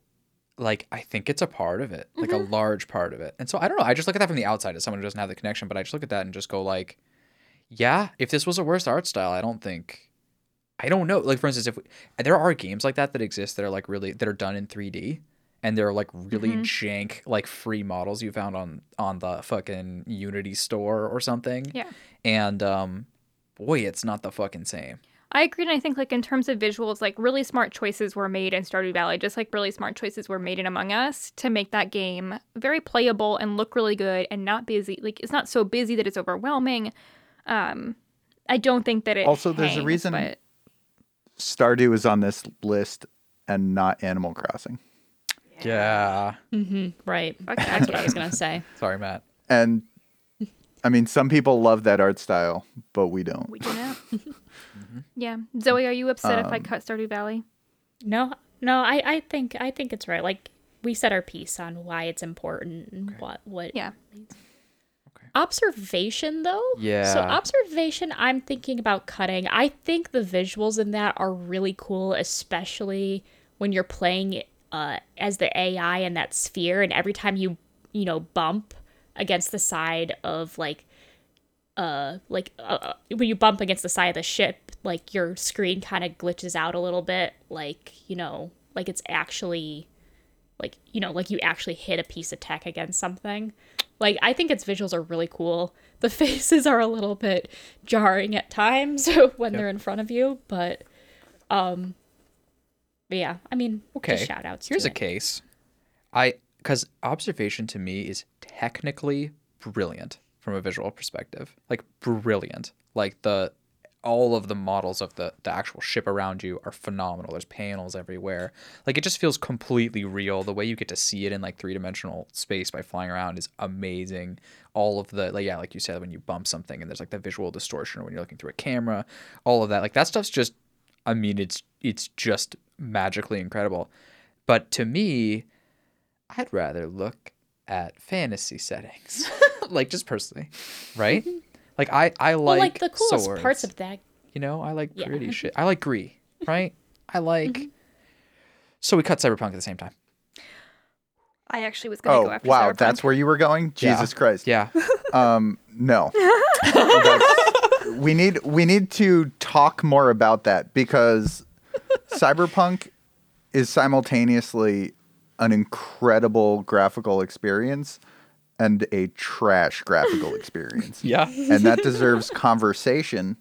like I think it's a part of it, like a large part of it. And so I don't know. I just look at that from the outside as someone who doesn't have the connection, but I just look at that and just go like, yeah, if this was a worse art style, I don't think. I don't know. Like for instance, if we, there are games like that that exist that are like really that are done in 3D and they're like really jank like free models you found on on the fucking Unity store or something. Yeah. And um boy, it's not the fucking same. I agree, and I think like in terms of visuals, like really smart choices were made in Stardew Valley, just like really smart choices were made in Among Us to make that game very playable and look really good and not busy. Like it's not so busy that it's overwhelming. Um, I don't think that it Also, there's a reason- but Stardew is on this list and not Animal Crossing. Yeah. Right. Fuck That's what I was gonna say. Sorry, Matt. And I mean, some people love that art style, but we don't. we do not. Yeah, Zoe, are you upset if I Um, cut Stardew Valley? No, no. I, I think I think it's right. Like we said our piece on why it's important and what what Yeah, Okay. observation though Yeah. so observation i'm thinking about cutting i think the visuals in that are really cool especially when you're playing uh, as the ai in that sphere and every time you you know bump against the side of like uh like uh, when you bump against the side of the ship like your screen kind of glitches out a little bit like you know like it's actually like you know like you actually hit a piece of tech against something. Like i think its visuals are really cool. The faces are a little bit jarring at times when they're in front of you but um but yeah i mean Okay. just shout outs Here's a it. case. I cuz observation to me is technically brilliant from a visual perspective. Like brilliant. Like the all of the models of the the actual ship around you are phenomenal. There's panels everywhere. Like it just feels completely real. The way you get to see it in like three-dimensional space by flying around is amazing. All of the like yeah, like you said when you bump something and there's like the visual distortion or when you're looking through a camera, all of that. Like that stuff's just I mean it's it's just magically incredible. But to me, I'd rather look at fantasy settings. like just personally, right? Like I I like, well, like the coolest swords. parts of that You know, I like Yeah. pretty shit. I like Gris, right? I like. Mm-hmm. So we cut Cyberpunk at the same time. I actually was gonna Oh, go after wow. Cyberpunk. That's where you were going? Yeah. Jesus Christ. Yeah. Um, no. That's- we need we need to talk more about that because Cyberpunk is simultaneously an incredible graphical experience and a trash graphical experience. yeah. And that deserves conversation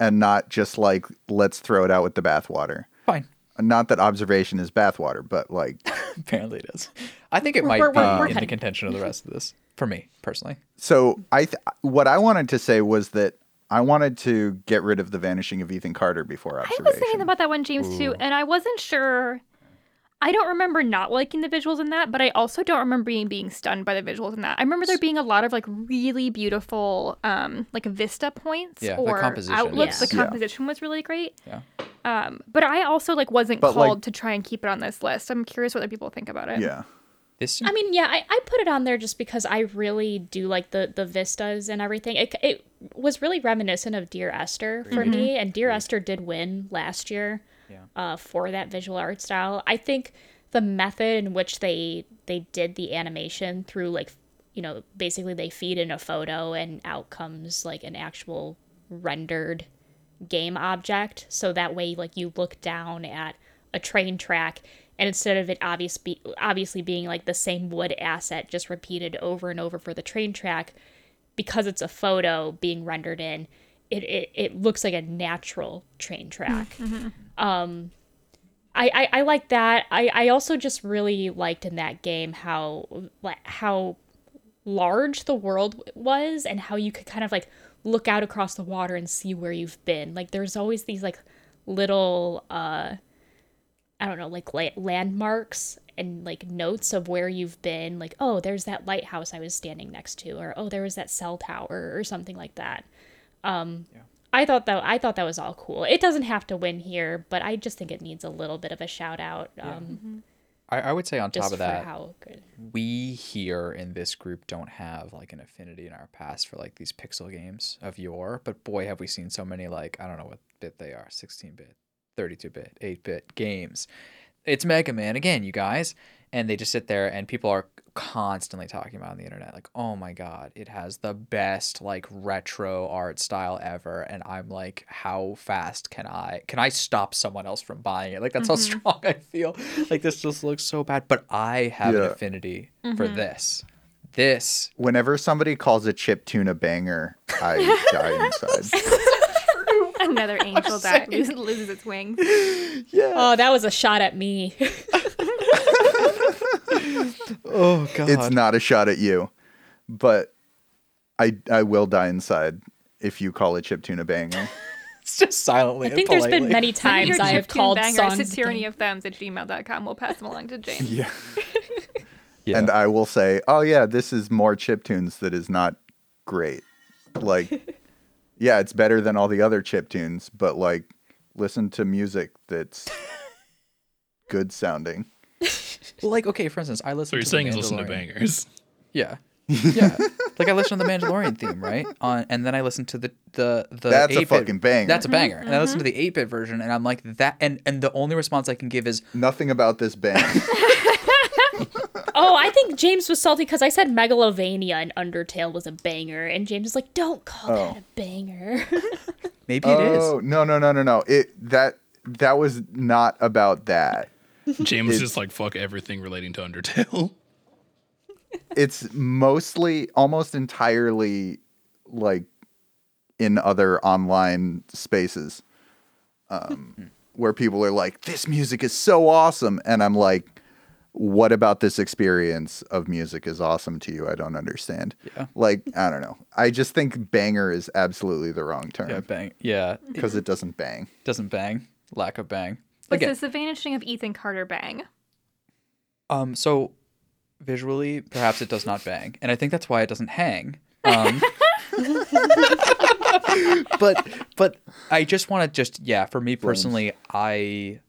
and not just like let's throw it out with the bathwater. Fine. Not that observation is bathwater, but like Apparently it is. I think it might we're- be we're- we're in the contention of the rest of this for me personally. So I th- what I wanted to say was that I wanted to get rid of the vanishing of Ethan Carter before observation. I was thinking about that one, James, too, and I wasn't sure. I don't remember not liking the visuals in that, but I also don't remember being being stunned by the visuals in that. I remember there being a lot of like really beautiful, um, like vista points Yeah, or composition outlooks. is- The Yeah. composition was really great. Yeah. Um, but I also like wasn't But, called like- to try and keep it on this list. I'm curious what other people think about it. yeah. This I mean, yeah, I, I put it on there just because I really do like the the vistas and everything. It, it was really reminiscent of Dear Esther for me, and Dear Esther did win last year Yeah. uh, for that visual art style. I think the method in which they they did the animation through like you know basically they feed in a photo and out comes like an actual rendered game object so that way like you look down at a train track and instead of it obvious be, obviously being like the same wood asset just repeated over and over for the train track because it's a photo being rendered in it, it, it looks like a natural train track um I, I, I like that. I, I also just really liked in that game how like how large the world was and how you could kind of like look out across the water and see where you've been. Like there's always these like little uh I don't know, like la- landmarks and like notes of where you've been. Like, oh, there's that lighthouse I was standing next to, or oh, there was that cell tower, or something like that. Um, I thought that I thought that was all cool. It doesn't have to win here, but I just think it needs a little bit of a shout out. Um, I, I would say on top of that, how good. we here in this group don't have like an affinity in our past for like these pixel games of yore, but boy have we seen so many like I don't know what bit they are, 16 bit, 32 bit, 8 bit games. It's Mega Man again, you guys, and they just sit there and people are constantly talking about on the internet like, "Oh my god, it has the best like retro art style ever." And I'm like, "How fast can I can I stop someone else from buying it?" Like that's how mm-hmm. strong I feel. Like this just looks so bad, but I have an Yeah. affinity for mm-hmm. this. This Whenever somebody calls a chip tune a banger, I die inside. Another angel that loses, loses its wings. Oh, that was a shot at me. Oh god. It's not a shot at you, but I I will die inside if you call a chip tune a banger. It's just silently. I and think there's been many times I have called bangers songs. to a tyranny game. of thems at gmail.com. We'll pass them along to James. Yeah. Yeah. And I will say, oh yeah, this is more chip tunes that is not great. Like, yeah, it's better than all the other chip tunes, but like, listen to music that's good sounding. Well, like okay, for instance, I listen. So you're to saying the is listen to bangers. Yeah. Yeah. like I listen to the Mandalorian theme, right? On and then I listen to the the the That's a 8-bit fucking banger. That's a banger. And I listen to mm-hmm. the 8-bit version and I'm like that and and the only response I can give is Nothing about this band. Oh, I think James was salty because I said Megalovania and Undertale was a banger, and James is like, "Don't call Oh. that a banger." maybe it is. oh no no no no no! It that that was not about that. James is just like fuck everything relating to Undertale. It's mostly, almost entirely, like in other online spaces, um, where people are like, "This music is so awesome," and I'm like, "What about this experience of music is awesome to you? I don't understand." Yeah. Like I don't know. I just think banger is absolutely the wrong term. Yeah, term bang. Yeah, because it doesn't bang. doesn't bang. Lack of bang. Was Again, this the vanishing of Ethan Carter bang? um so visually perhaps it does not bang. And I think that's why it doesn't hang. Um but but I just want to just yeah, for me personally, I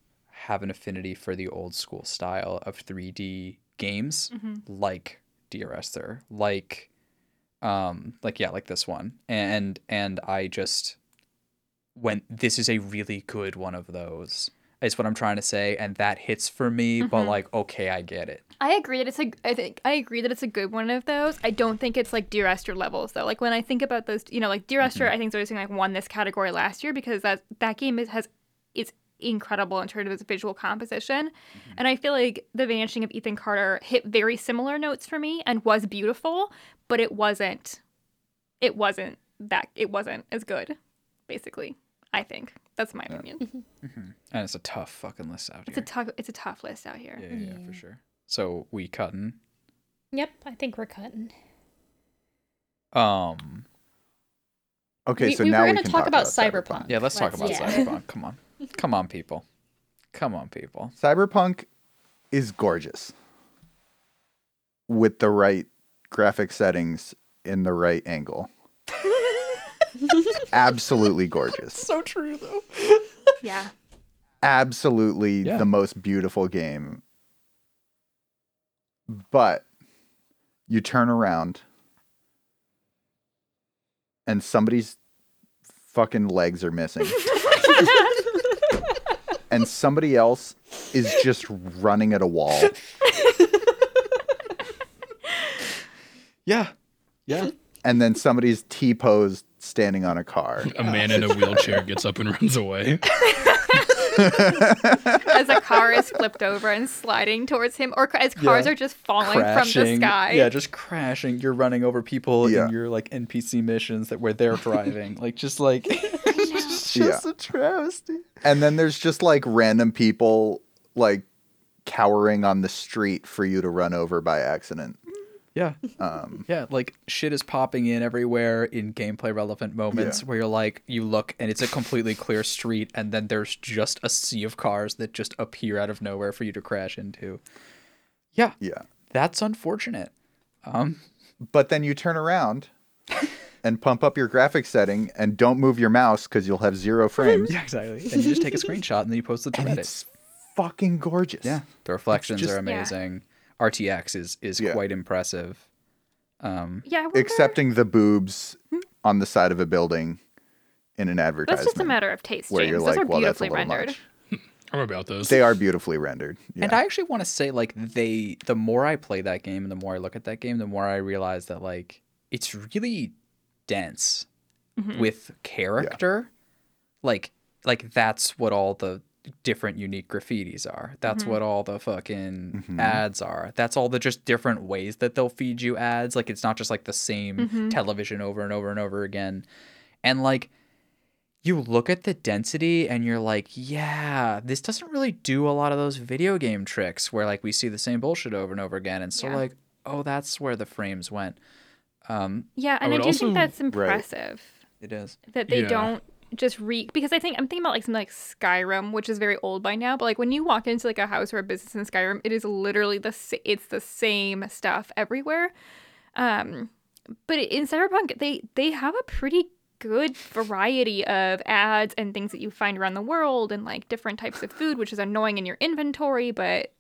have an affinity for the old school style of 3D games mm-hmm. like Dear Esther, like um like yeah, like this one. And and I just when this is a really good one of those is what I'm trying to say and that hits for me, but mm-hmm. like okay, I get it. I agree that it's a. I think I agree that it's a good one of those. I don't think it's like Dear Esther levels though. Like when I think about those, you know, like Dear Esther, mm-hmm. I think Zoe like won this category last year because that that game is, has is incredible in terms of its visual composition, mm-hmm. and I feel like the Vanishing of Ethan Carter hit very similar notes for me and was beautiful, but it wasn't. It wasn't that. It wasn't as good. Basically, I think that's my opinion. Mm-hmm. Mm-hmm. And it's a tough fucking list out It's a here. tough. It's a tough list out here. yeah, yeah, yeah, for sure. So we cutting. yep, I think we're cutting. Um Okay, We- so we now we gonna can talk about Cyberpunk. yeah, let's talk about Let's- yeah. Cyberpunk. Come on. Come on, people. Come on, people. Cyberpunk is gorgeous with the right graphic settings in the right angle. Absolutely gorgeous. So true though. Yeah. Absolutely Yeah. the most beautiful game. But you turn around and somebody's fucking legs are missing. and somebody else is just running at a wall. Yeah. Yeah. and then somebody's T posed standing on a car. A man in a wheelchair gets up and runs away. as a car is flipped over and sliding towards him, or as cars Yeah. are just falling from the sky. Yeah, just crashing. You're running over people Yeah. in your like NPC missions that where they're driving. like just like it's just Yeah. a travesty. And then there's just like random people like cowering on the street for you to run over by accident. Yeah. Um, Yeah, like shit is popping in everywhere in gameplay relevant moments Yeah. where you're like, you look and it's a completely clear street, and then there's just a sea of cars that just appear out of nowhere for you to crash into. Yeah, yeah. that's unfortunate. Um, But then you turn around and pump up your graphics setting and don't move your mouse because you'll have zero frames. yeah, exactly. And you just take a screenshot and then you post it to and Reddit. it's fucking gorgeous. Yeah, the reflections just- are Yeah. amazing. RTX is is Yeah. quite impressive. Um, Yeah, I wonder- Excepting the boobs on the side of a building in an advertisement. that's just a matter of taste, where James. you're Those like, are well, that's a beautifully little rendered. much. I'm about those. They are beautifully rendered. Yeah. And I actually want to say, like, they, the more I play that game and the more I look at that game, the more I realize that, like, it's really dense mm-hmm. with character. Like, like that's what all the different unique graffitis are. That's mm-hmm. what all the fucking mm-hmm. ads are. That's all the just different ways that they'll feed you ads. Like, it's not just like the same television over and over and over again. And like, you look at the density and you're like, yeah, this doesn't really do a lot of those video game tricks where like we see the same bullshit over and over again. And so Yeah. like, oh, that's where the frames went. Um, Yeah, and I, would do also- think that's impressive it is. that they Yeah. don't just re because I think I'm thinking about like something like Skyrim, which is very old by now. But like when you walk into like a house or a business in Skyrim, it is literally the it's the same stuff everywhere. Um, but in Cyberpunk, they they have a pretty good variety of ads and things that you find around the world and like different types of food, which is annoying in your inventory, but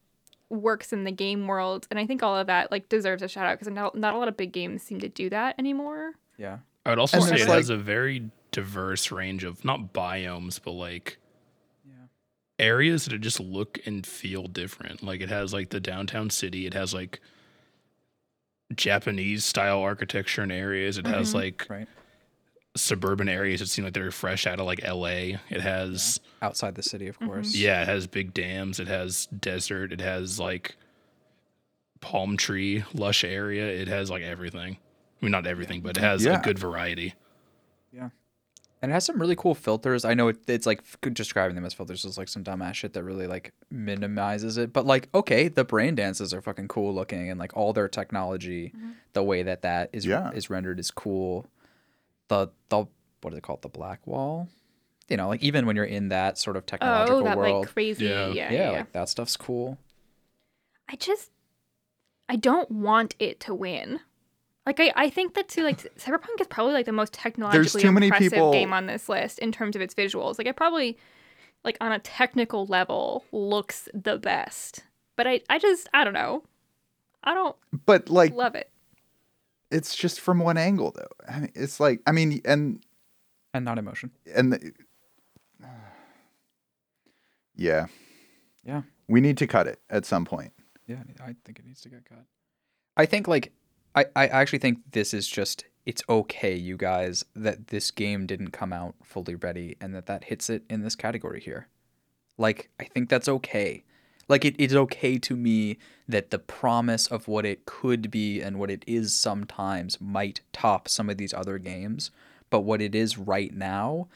works in the game world. And I think all of that like deserves a shout out because not, not a lot of big games seem to do that anymore. Yeah. I would also And say it like- has a very diverse range of not biomes, but like areas that just look and feel different. Like it has like the downtown city. It has like Japanese style architecture and areas. It has mm-hmm. like Right. Suburban areas that seem like they're fresh out of like LA. It has Outside the city, of mm-hmm. course. yeah, it has big dams. It has desert. It has like palm tree lush area. It has like everything. I mean, not everything, but it has Yeah. a good variety. Yeah. And it has some really cool filters. I know it, it's like describing them as filters is like some dumbass shit that really like minimizes it. But like, okay, the brain dances are fucking cool looking, and like all their technology, mm-hmm. the way that that is Yeah. is rendered is cool. The the what is it called? The black wall. You know, like even when you're in that sort of technological Oh, that world, like crazy. Yeah. Yeah, yeah, yeah. like that stuff's cool. I just, I don't want it to win. Like I, I think that too. Like Cyberpunk is probably like the most technologically too many impressive people- game on this list in terms of its visuals. Like it probably, like on a technical level, looks the best. But I, I just, I don't know. I don't but like love it. It's just from one angle though. I mean, it's like I mean and And not emotion. and the, yeah, Yeah. we need to cut it at some point. Yeah, I think it needs to get cut. I think like I, I actually think this is just it's okay, you guys, that this game didn't come out fully ready and that that hits it in this category here. Like I think that's okay. Like it is okay to me that the promise of what it could be and what it is sometimes might top some of these other games, but what it is right now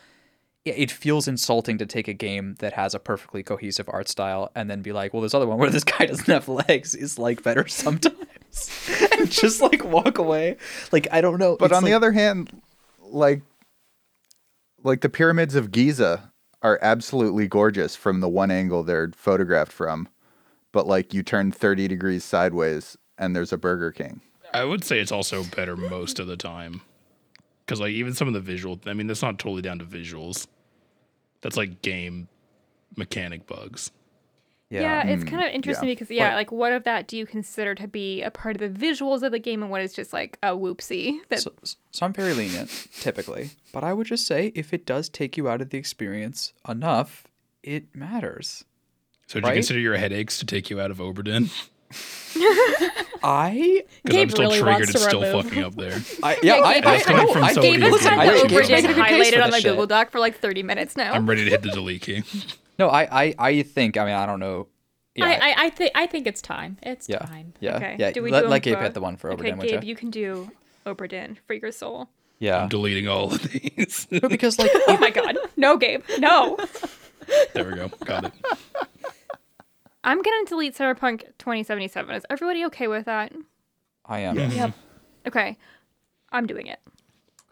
it- feels insulting to take a game that has a perfectly cohesive art style and then be like, well, this other one where this guy doesn't have legs is like better sometimes, and just like walk away. Like I don't know. But It's on the other hand, like like the pyramids of Giza are absolutely gorgeous from the one angle they're photographed from. But like you turn 30 degrees sideways and there's a Burger King. I would say it's also better most of the time. Because, like, even some of the visual, I mean, that's not totally down to visuals. That's like game mechanic bugs. Yeah, it's Mm, kind of interesting yeah. because yeah, But- like what of that do you consider to be a part of the visuals of the game, and what is just like a whoopsie that so, so I'm very lenient typically, but I would just say if it does take you out of the experience enough, it matters. So, do Right? you consider your headaches to take you out of Obra Dinn? I, Because I'm still really triggered. It's still remove. fucking up there. I yeah, I, I, I know. from I, somebody Gabe who has can had I the actually Obra Dinn can't make a good case highlighted for on the this Google shit. Doc for like 30 minutes now. I'm ready to hit the delete key. No, I, I, I think. I mean, I don't know. Yeah, I, I, I think I think it's time. It's yeah, time. yeah, okay. yeah. Do we let, do 'em let Gabe both? hit the one for Okay, Obra Dinn, would Gabe, you? you can do Obra Dinn for your soul. Yeah, I'm deleting all of these. no, because like Oh my God, no, Gabe, no. there we go. Got it. I'm gonna delete Cyberpunk 2077. Is everybody okay with that? I am. Yeah. Yep. Okay, I'm doing it.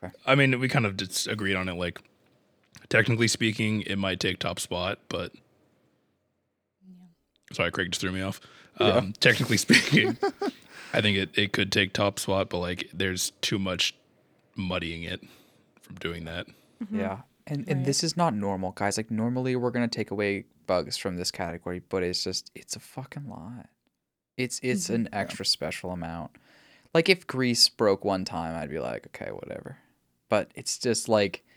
Okay. I mean, we kind of just agreed on it. Like, technically speaking, it might take top spot, but yeah. sorry, Craig just threw me off. Um, Technically speaking, I think it, it could take top spot, but like, there's too much muddying it from doing that. Yeah. And and this is not normal, guys. Like normally we're gonna take away bugs from this category, but it's just it's a fucking lot. It's it's an extra special amount. Like if Gris broke one time, I'd be like, okay, whatever. But it's just like I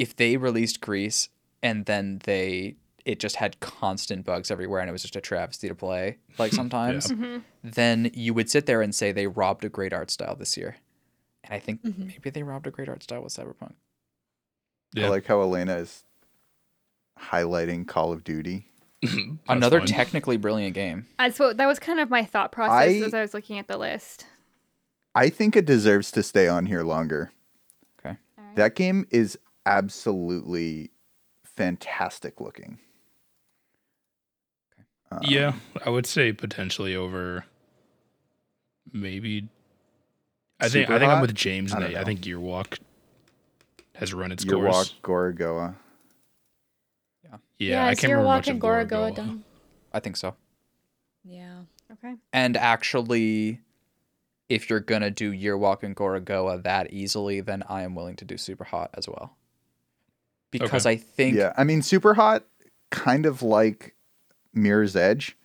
if they released Gris and then they it just had constant bugs everywhere and it was just a travesty to play, like sometimes, mm-hmm. then you would sit there and say they robbed a great art style this year. And I think mm-hmm. maybe they robbed a great art style with Cyberpunk. Yeah. I like how Elena is highlighting Call of Duty. Another fine. technically brilliant game. That's what that was kind of my thought process I- as I was looking at the list. I think it deserves to stay on here longer. Okay. That game is absolutely fantastic looking. Um, Yeah, I would say potentially over maybe. I think I Super think I'm with James. I I, I think Year Walk has run its Your course. Walk, Gorogoa. Yeah, yeah I is can't your remember walk much and of Gorogoa Gorogoa. done? I think so. Yeah. Okay. And actually, if you're gonna do Year Walk and Gorogoa that easily, then I am willing to do Super Hot as well. Because I think Yeah, I mean, Super Hot, kind of like Mirror's Edge,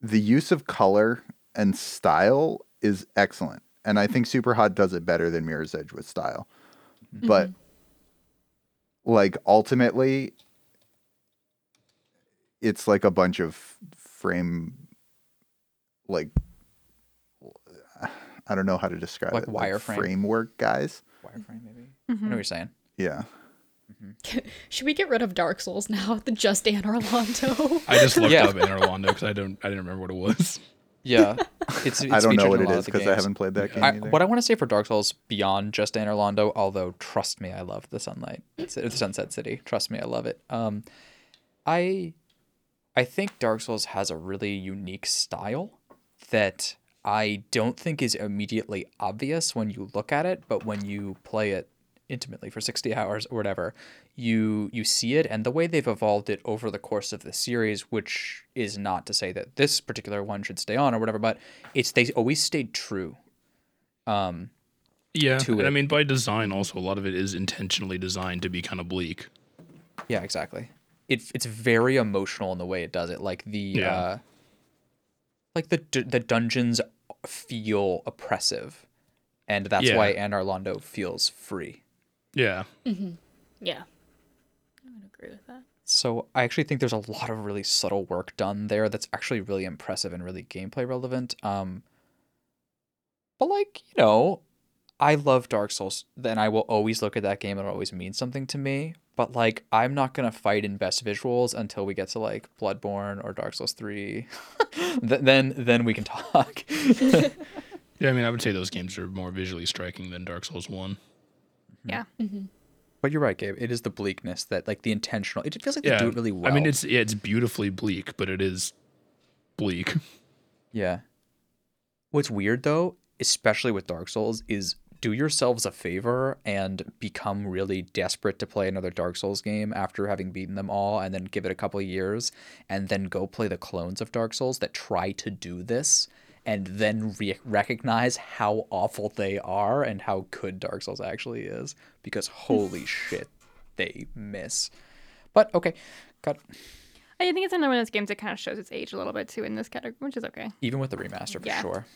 the use of color and style is excellent. And I think Super Hot does it better than Mirror's Edge with style. Mm-hmm. But, like, ultimately, it's like a bunch of frame, like, I don't know how to describe Like it. wireframe? framework guys. wireframe maybe. Mm-hmm. I know what you're saying. Yeah. Should we get rid of Dark Souls now? The Just Anor Londo. I just looked Yeah. up Anor Londo because I don't I didn't remember what it was. Yeah, it's, it's I don't know what in it a lot is of the because I haven't played that game I, what I want to say for Dark Souls beyond just Anor Londo, although trust me, I love the Sunlight, it's, the Sunset City. Trust me, I love it. Um, I, I think Dark Souls has a really unique style that I don't think is immediately obvious when you look at it, but when you play it intimately for 60 hours or whatever you you see it and the way they've evolved it over the course of the series which is not to say that this particular one should stay on or whatever but it's they always stayed true um Yeah, To and I mean by design also a lot of it is intentionally designed to be kind of bleak. yeah exactly it, it's very emotional in the way it does it like the Yeah. uh like the the dungeons feel oppressive and that's Yeah. why Anor Londo feels free Yeah, Mhm. yeah. I would agree with that. So I actually think there's a lot of really subtle work done there that's actually really impressive and really gameplay relevant. Um, but like you know, I love Dark Souls, then I will always look at that game and it always means something to me. But like, I'm not gonna fight in best visuals until we get to like Bloodborne or Dark Souls three. Th- then then we can talk. yeah. I mean, I would say those games are more visually striking than Dark Souls One. Mm-hmm. Yeah. Mm-hmm. but you're right, Gabe. It is the bleakness that like the intentional. It feels like Yeah, they do it really well. I mean, it's yeah, it's beautifully bleak, but it is bleak. Yeah. What's weird though, especially with Dark Souls, is do yourselves a favor and become really desperate to play another Dark Souls game after having beaten them all and then give it a couple of years and then go play the clones of Dark Souls that try to do this and then re- recognize how awful they are and how good Dark Souls actually is because holy shit, they miss. But okay, got I think it's another one of those games that kind of shows its age a little bit too in this category, which is okay. even with the remaster for Yeah. sure.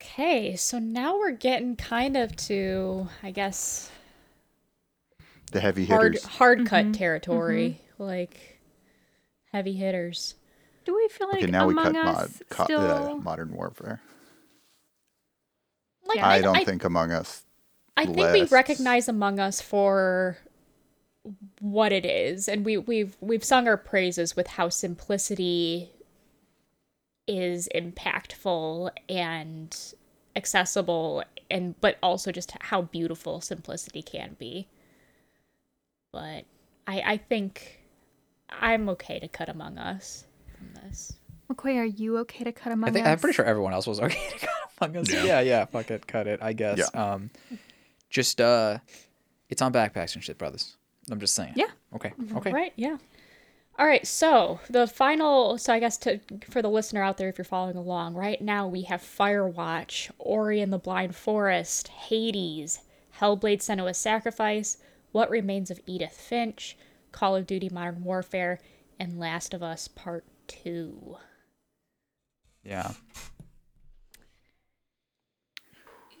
Okay, so now we're getting kind of to, I guess, The heavy hitters. hard cut mm-hmm. territory, mm-hmm. like heavy hitters. Do we feel like Okay, now we cut mod, Us co- still? uh, modern warfare. Like Yeah. I don't think Among Us. I think we recognize Among Us for what it is, and we we've we've sung our praises with how simplicity is impactful and accessible, and but also just how beautiful simplicity can be. But I I think I'm okay to cut Among Us from this. McCoy, are you okay to cut Among I think Us? I'm pretty sure everyone else was okay to cut Among Us. Yeah. Yeah, yeah, fuck it, cut it. I guess. Um, just uh, it's on backpacks and shit, brothers. I'm just saying. Yeah. Okay. Okay. Right, yeah. All right, so the final so I guess to for the listener out there if you're following along, right now we have Firewatch, Ori and the Blind Forest, Hades, Hellblade Senua's Sacrifice, What Remains of Edith Finch, Call of Duty Modern Warfare, and Last of Us Part 2. Yeah.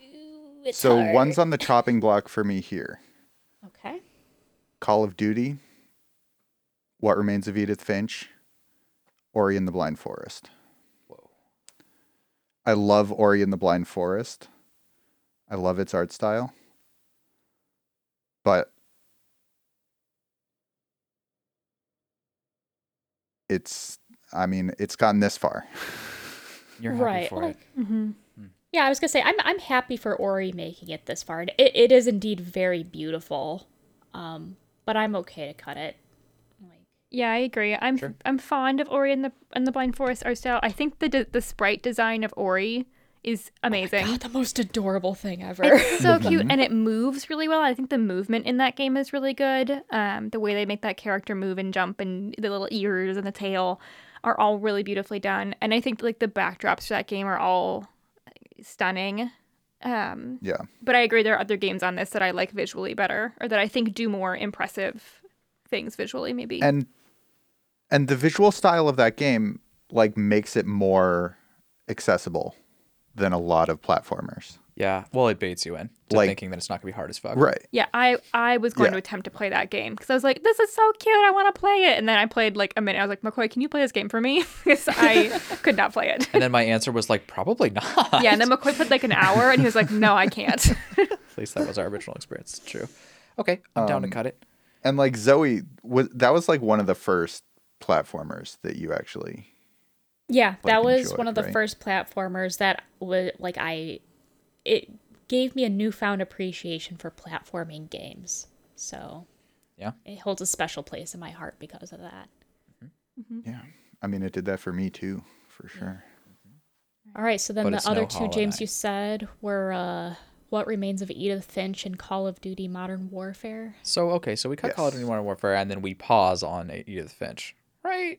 Ooh, it's So hard. one's on the chopping block for me here. Okay. Call of Duty, What Remains of Edith Finch, Ori and the Blind Forest. Whoa. I love Ori and the Blind Forest. I love its art style. But it's I mean, it's gotten this far. You're happy right. for like- it. Mm-hmm. Yeah, I was gonna say I'm I'm happy for Ori making it this far. It it is indeed very beautiful, um, but I'm okay to cut it. Like, Yeah, I agree. I'm Sure. I'm fond of Ori and the and the Blind Forest art style. I think the de- the sprite design of Ori is amazing. God, the most adorable thing ever. It's so cute and it moves really well. I think the movement in that game is really good. Um, the way they make that character move and jump and the little ears and the tail are all really beautifully done. And I think like the backdrops for that game are all stunning. Um, Yeah. but I agree there are other games on this that I like visually better or that I think do more impressive things visually maybe. And and the visual style of that game like makes it more accessible than a lot of platformers. Yeah. Well, it baits you in to Like- thinking that it's not gonna be hard as fuck. Right. Yeah, I I was going Yeah. to attempt to play that game because I was like, this is so cute. I want to play it. And then I played like a minute. I was like, McCoy, can you play this game for me? Because I could not play it. And then my answer was like, probably not. yeah, and then McCoy played like an hour, and he was like, no, I can't. At least that was our original experience. It's true. Okay, I'm down to Um, cut it. And like Zoe was that was like one of the first platformers that you actually yeah, that was enjoy one of the right? first platformers that was like I. It gave me a newfound appreciation for platforming games. So Yeah. it holds a special place in my heart because of that. Yeah. I mean it did that for me too, for sure. All right, so then But the other no two Hollow James you said were uh, What Remains of Edith Finch and Call of Duty Modern Warfare. So okay, so we cut Call of Duty Modern Warfare, and then we pause on Edith Finch, right?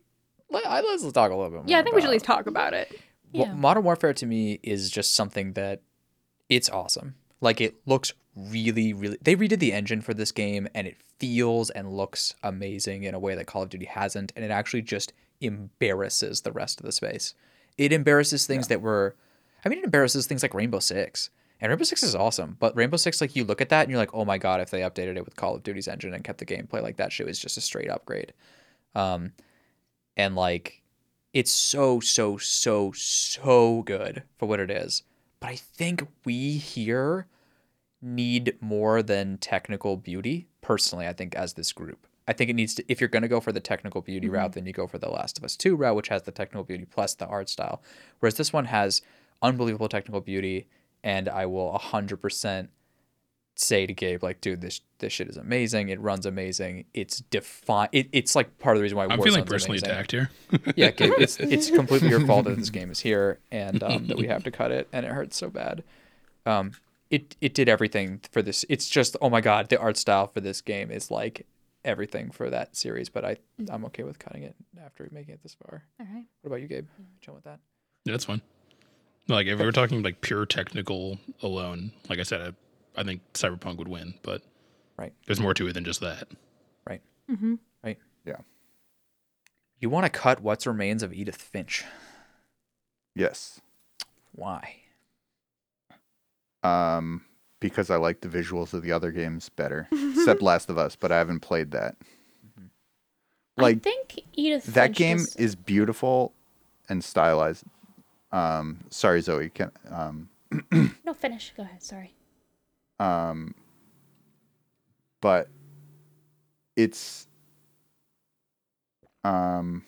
Let, I- let's talk a little bit more. yeah, I think we should at least talk about it. Wa- Yeah. Modern Warfare to me is just something that it's awesome. Like it looks really, really. They redid the engine for this game, and it feels and looks amazing in a way that Call of Duty hasn't, and it actually just embarrasses the rest of the space. It embarrasses things that were. I mean, it embarrasses things like Rainbow Six. And Rainbow Six is awesome, but Rainbow Six, like you look at that and you're like, oh my god, if they updated it with Call of Duty's engine and kept the gameplay like that, shit was just a straight upgrade. Um, and like it's so so so so good for what it is but i think we here need more than technical beauty personally i think as this group. I think it needs to if you're going to go for the technical beauty mm-hmm. route then you go for the last of us 2 route which has the technical beauty plus the art style. Whereas this one has unbelievable technical beauty and i will 100% say to Gabe, like, dude, this this shit is amazing. It runs amazing. It's define. It, it's like part of the reason why I'm Warzone's feeling personally amazing attacked here. yeah, Gabe, it's it's completely your fault that this game is here and um, that we have to cut it, and it hurts so bad. Um, it it did everything for this. It's just oh my god, the art style for this game is like everything for that series. But I I'm okay with cutting it after making it this far. All right. What about you, Gabe? Chill with that. Yeah, that's fine. Like if we were talking like pure technical alone, like I said, I, I think Cyberpunk would win, but Right. there's more to it than just that. Right. Mm-hmm. Right. Yeah. You want to cut what's remains of Edith Finch? Yes. Why? Um because I like the visuals of the other games better. Except Last of Us, but I haven't played that. I Like think Edith that Finch game does- is beautiful and stylized. Um sorry Zoe, can um No, finish. Go ahead. Sorry. Um but it's um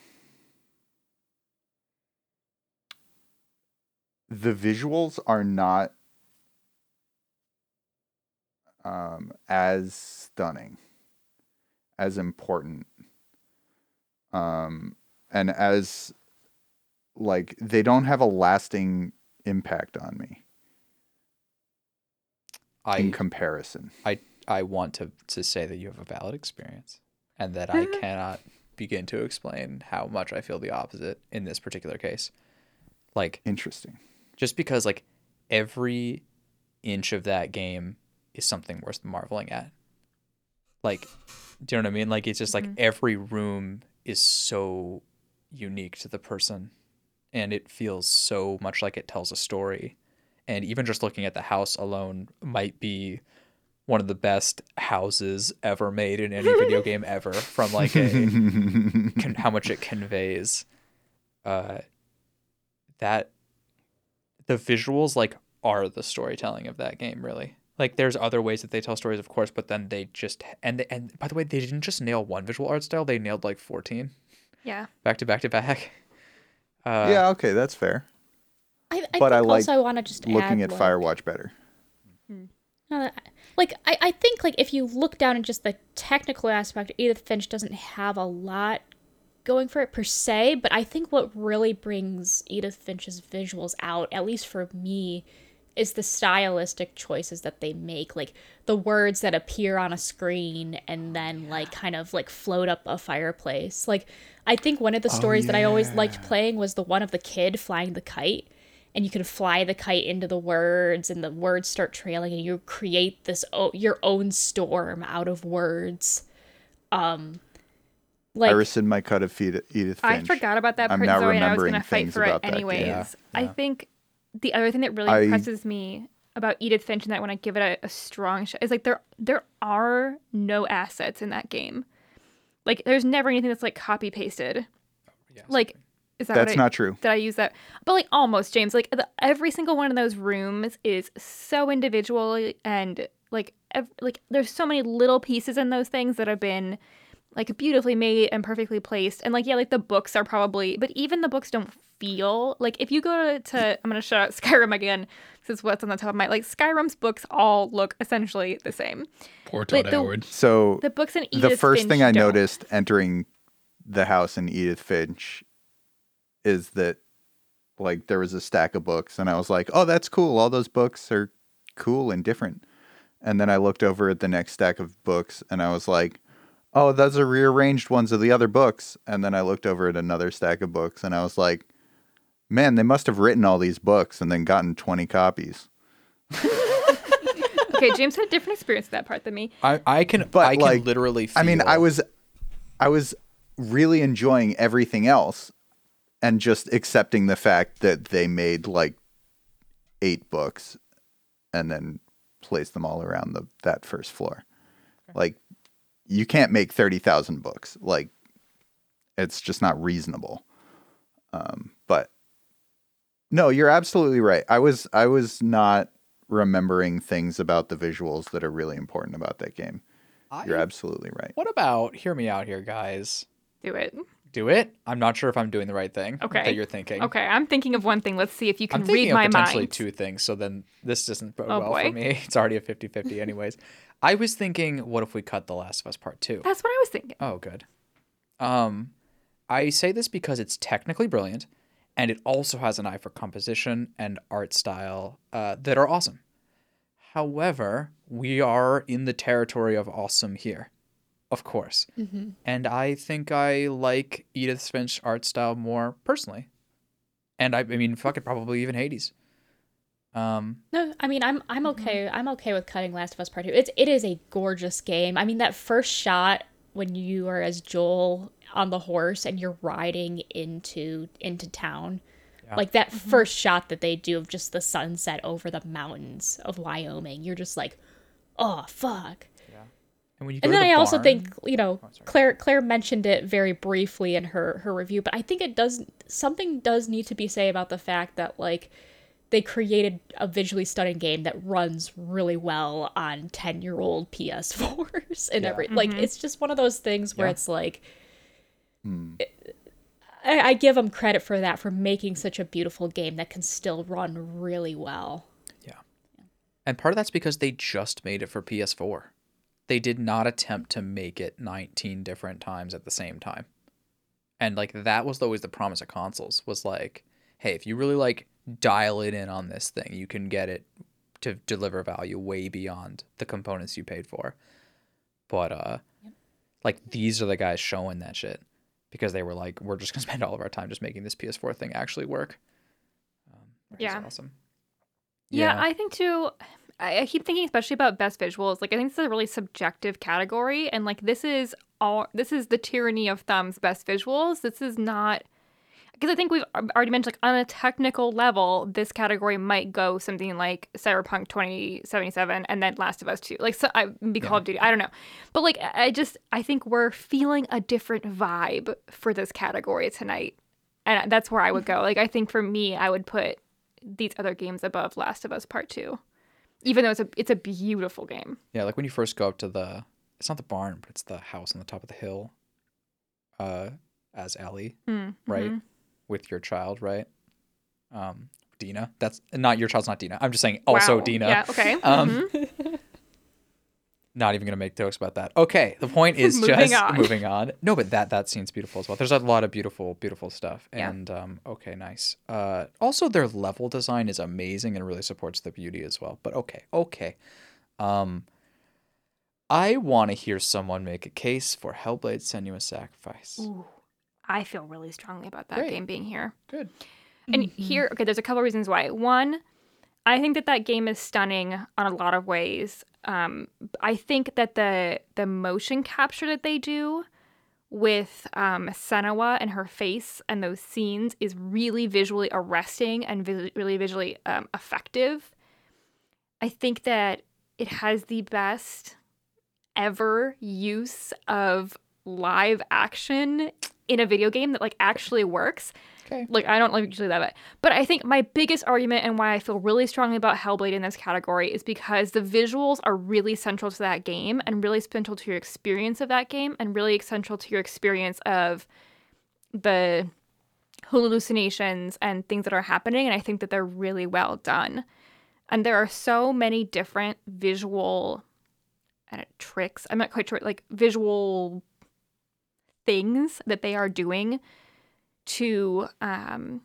the visuals are not um as stunning as important. Um and as like they don't have a lasting impact on me in comparison. I I want to to say that you have a valid experience and that I mm-hmm. cannot begin to explain how much I feel the opposite in this particular case. Like Interesting. just because like every inch of that game is something worth marveling at. Like, do you know what I mean? Like it's just like mm-hmm. every room is so unique to the person and it feels so much like it tells a story. And even just looking at the house alone might be one of the best houses ever made in any video game ever from like a con- how much it conveys uh that the visuals like are the storytelling of that game really like there's other ways that they tell stories of course but then they just and they, and by the way they didn't just nail one visual art style they nailed like 14 Yeah. back to back to back uh yeah, okay, that's fair. I, I But I like also want to just Looking add, at like, Firewatch better. Uh, like I, I think like if you look down at just the technical aspect, Edith Finch doesn't have a lot going for it per se, but I think what really brings Edith Finch's visuals out, at least for me, is the stylistic choices that they make. Like the words that appear on a screen and then like kind of like float up a fireplace. Like I think one of the stories that I always liked playing was the one of the kid flying the kite and you can fly the kite into the words and the words start trailing and you create this o- your own storm out of words um like Iris in my cut of Edith Edith I forgot about that I'm part, now Zoe, and I was remembering going to fight things for it about that anyways. Yeah, I think the other thing that really I- impresses me about Edith Finch and that when I give it a, a strong shot is like there there are no assets in that game. Like there's never anything that's like copy pasted. Like is that That's what I, not true. Did I use that? But like almost, James. Like the, every single one of those rooms is so individual and like ev- like there's so many little pieces in those things that have been like beautifully made and perfectly placed. And like yeah, like the books are probably, but even the books don't feel like if you go to I'm gonna shout out Skyrim again. This is what's on the top of my like Skyrim's books all look essentially the same. Poor But Todd the- Howard. So The books in Edith the first Finch thing I don't. noticed entering the house in Edith Finch is that like there was a stack of books and I was like, "Oh, that's cool. All those books are cool and different." And then I looked over at the next stack of books and I was like, "Oh, those are rearranged ones of the other books." And then I looked over at another stack of books and I was like, "Man, they must have written all these books and then gotten 20 copies." Okay, James had a different experience with that part than me. I, I can But, I can like, literally feel I mean, I was I was really enjoying everything else and just accepting the fact that they made like eight books and then placed them all around the that first floor. Like you can't make 30,000 books. Like it's just not reasonable. Um but no, you're absolutely right. I was I was not remembering things about the visuals that are really important about that game. You're absolutely right. What about hear me out here, guys? Do it. Do it. I'm not sure if I'm doing the right thing. Okay. That you're thinking. Okay, I'm thinking of one thing. Let's see if you can I'm read my potentially mind. two things, so then this doesn't bode Oh, well boy. for me. It's already a 50-50 anyways. I was thinking, what if we cut The Last of Us Part Two? That's what I was thinking. Oh, good. Um, I say this because it's technically brilliant, and it also has an eye for composition and art style uh, that are awesome. However, we are in the territory of awesome here, of course, mm-hmm. and I think I like Edith Finch art style more personally, and I, I mean, fuck it, probably even Hades. Um, No, I mean I'm I'm mm-hmm. okay. I'm okay with cutting Last of Us Part Two. It's it is a gorgeous game. I mean that first shot when you are as Joel on the horse and you're riding into into town. Like that mm-hmm. first shot that they do of just the sunset over the mountains of Wyoming. You're just like, "Oh, fuck." And when you go And then the I also think, you know, Oh. Claire Claire mentioned it very briefly in her her review, but I think it does something does need to be said about the fact that like they created a visually stunning game that runs really well on 10-year-old PS4s and Yeah. every like mm-hmm. it's just one of those things where Yeah. it's like hmm. I, I give them credit for that for making such a beautiful game that can still run really well. Yeah. And part of that's because they just made it for PS4. They did not attempt to make it 19 different times at the same time. and like that was always the promise of consoles was like, hey, if you really like dial it in on this thing, you can get it to deliver value way beyond the components you paid for. But uh, like these are the guys showing that shit because they were like, we're just gonna spend all of our time just making this PS4 thing actually work. Um, which is Yeah. Yeah, I think too. I, I keep thinking, especially about best visuals. Like, I think this is a really subjective category, and like this is all. This is the tyranny of thumbs. Best visuals. This is not because I think we've already mentioned, like on a technical level, this category might go something like Cyberpunk 2077 and then Last of Us 2, like so, I be Call of Duty. I don't know, but like I I just I think we're feeling a different vibe for this category tonight, and that's where I would go. Like I think for me, I would put these other games above Last of Us Part Two, even though it's a it's a beautiful game. Yeah, like when you first go up to the, it's not the barn, but it's the house on the top of the hill. Uh, as Ellie, Mm, right, mhm. with your child, right? Um, Dina. That's not your child's not Dina. I'm just saying also Wow. Dina. Yeah. Okay. Um, mhm. Not even gonna make jokes about that. Okay, the point is Moving just on. moving on. No, but that that scene's beautiful as well. There's a lot of beautiful, beautiful stuff. Yeah. And um, okay, nice. Uh, also their level design is amazing and really supports the beauty as well. But okay, okay. Um, I want to hear someone make a case for Hellblade: Senua's Sacrifice. Ooh, I feel really strongly about that Great. game being here. Good. And here, okay, there's a couple reasons why. One, I think that that game is stunning on a lot of ways. Um, I think that the the motion capture that they do with um, Senua and her face and those scenes is really visually arresting and vis- really visually um, effective. I think that it has the best ever use of live action in a video game that like actually works. Okay. Like I don't like usually love it, but I think my biggest argument and why I feel really strongly about Hellblade in this category is because the visuals are really central to that game and really central to your experience of that game and really central to your experience of the hallucinations and things that are happening. And I think that they're really well done. And there are so many different visual tricks. I'm not quite sure, like visual things that they are doing to um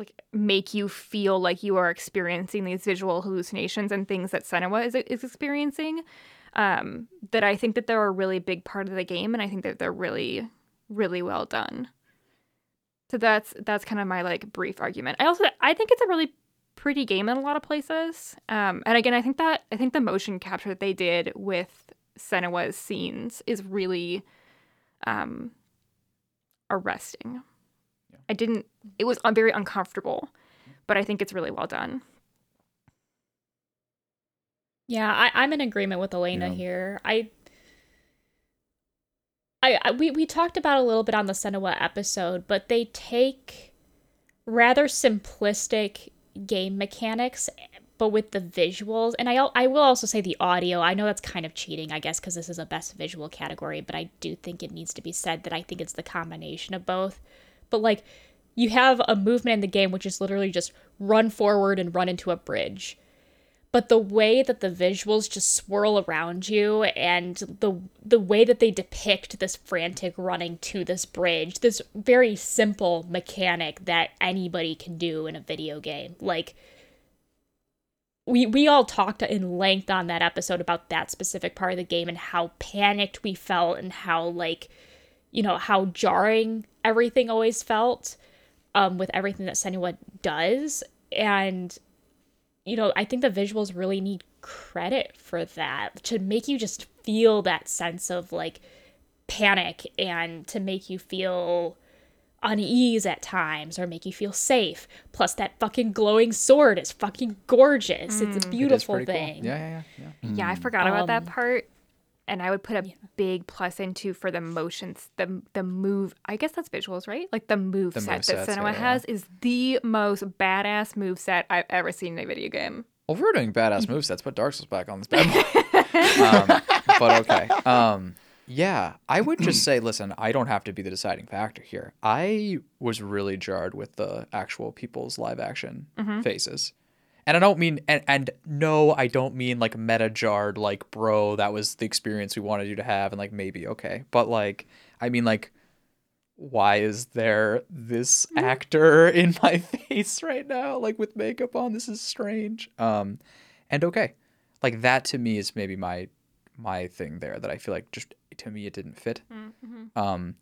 like make you feel like you are experiencing these visual hallucinations and things that Senua is, is experiencing um that I think that they're a really big part of the game and I think that they're really really well done. So that's that's kind of my like brief argument. I also I think it's a really pretty game in a lot of places. Um and again I think that I think the motion capture that they did with Senua's scenes is really um arresting. I didn't it was un- very uncomfortable, but I think it's really well done. Yeah, I, I'm in agreement with Elena Yeah. here. I, I, I we we talked about a little bit on the Senua episode, but they take rather simplistic game mechanics, but with the visuals, and I I will also say the audio. I know that's kind of cheating, I guess, because this is a best visual category, but I do think it needs to be said that I think it's the combination of both. But like, you have a movement in the game which is literally just run forward and run into a bridge. But the way that the visuals just swirl around you and the the way that they depict this frantic running to this bridge this very simple mechanic that anybody can do in a video game. Like we we all talked in length on that episode about that specific part of the game and how panicked we felt and how like you know how jarring everything always felt um with everything that Senua does and you know, I think the visuals really need credit for that to make you just feel that sense of like panic and to make you feel unease at times or make you feel safe. Plus, that fucking glowing sword is fucking gorgeous. It's a It is beautiful pretty cool. thing. Yeah, yeah, yeah, yeah. Yeah, I forgot about that Um, part. And I would put a big plus into for the motions, the the move. I guess that's visuals, right? Like the move The set that movesets, Senua yeah, yeah. has is the most badass move set I've ever seen in a video game. Well, we're doing badass movesets, put Dark Souls back on this bad boy. um, but okay. Um, yeah, I would just say, listen, I don't have to be the deciding factor here. I was really jarred with the actual people's live action faces. And I don't mean, and, and no, I don't mean like meta jarred, like, bro, that was the experience we wanted you to have, and like maybe, okay. But like, I mean, like, why is there this actor in my face right now like with makeup on? This is strange. Um and okay. Like that to me is maybe my my thing there that i feel like just to me it didn't fit. Um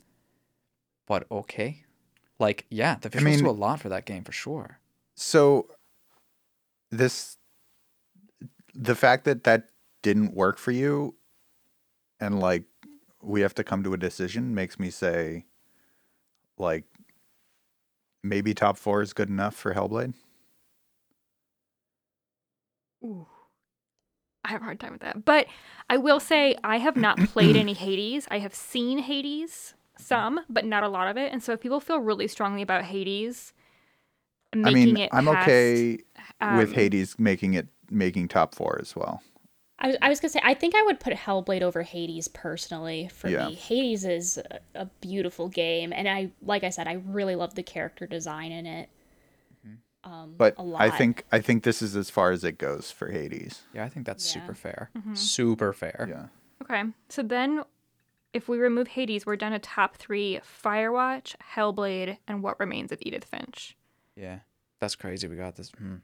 but okay. Like yeah the visuals mean- do a lot for that game for sure. So this the fact that that didn't work for you and like we have to come to a decision makes me say like maybe top 4 is good enough for Hellblade. Ooh. I have a hard time with that. But I will say I have not played any Hades. I have seen Hades some, but not a lot of it. And so if people feel really strongly about Hades, I mean, it I'm past, okay with um, Hades making it making top 4 as well. I was, I was gonna say I think I would put Hellblade over Hades personally. For Yeah. me, Hades is a, a beautiful game, and I like I said, I really love the character design in it. Um, But a lot. I think I think this is as far as it goes for Hades. yeah i think that's Yeah. super fair Mm-hmm. super fair Yeah. Okay. So then if we remove Hades, we're down to top three Firewatch, Hellblade, and What Remains of Edith Finch. Yeah that's crazy we got this hmm.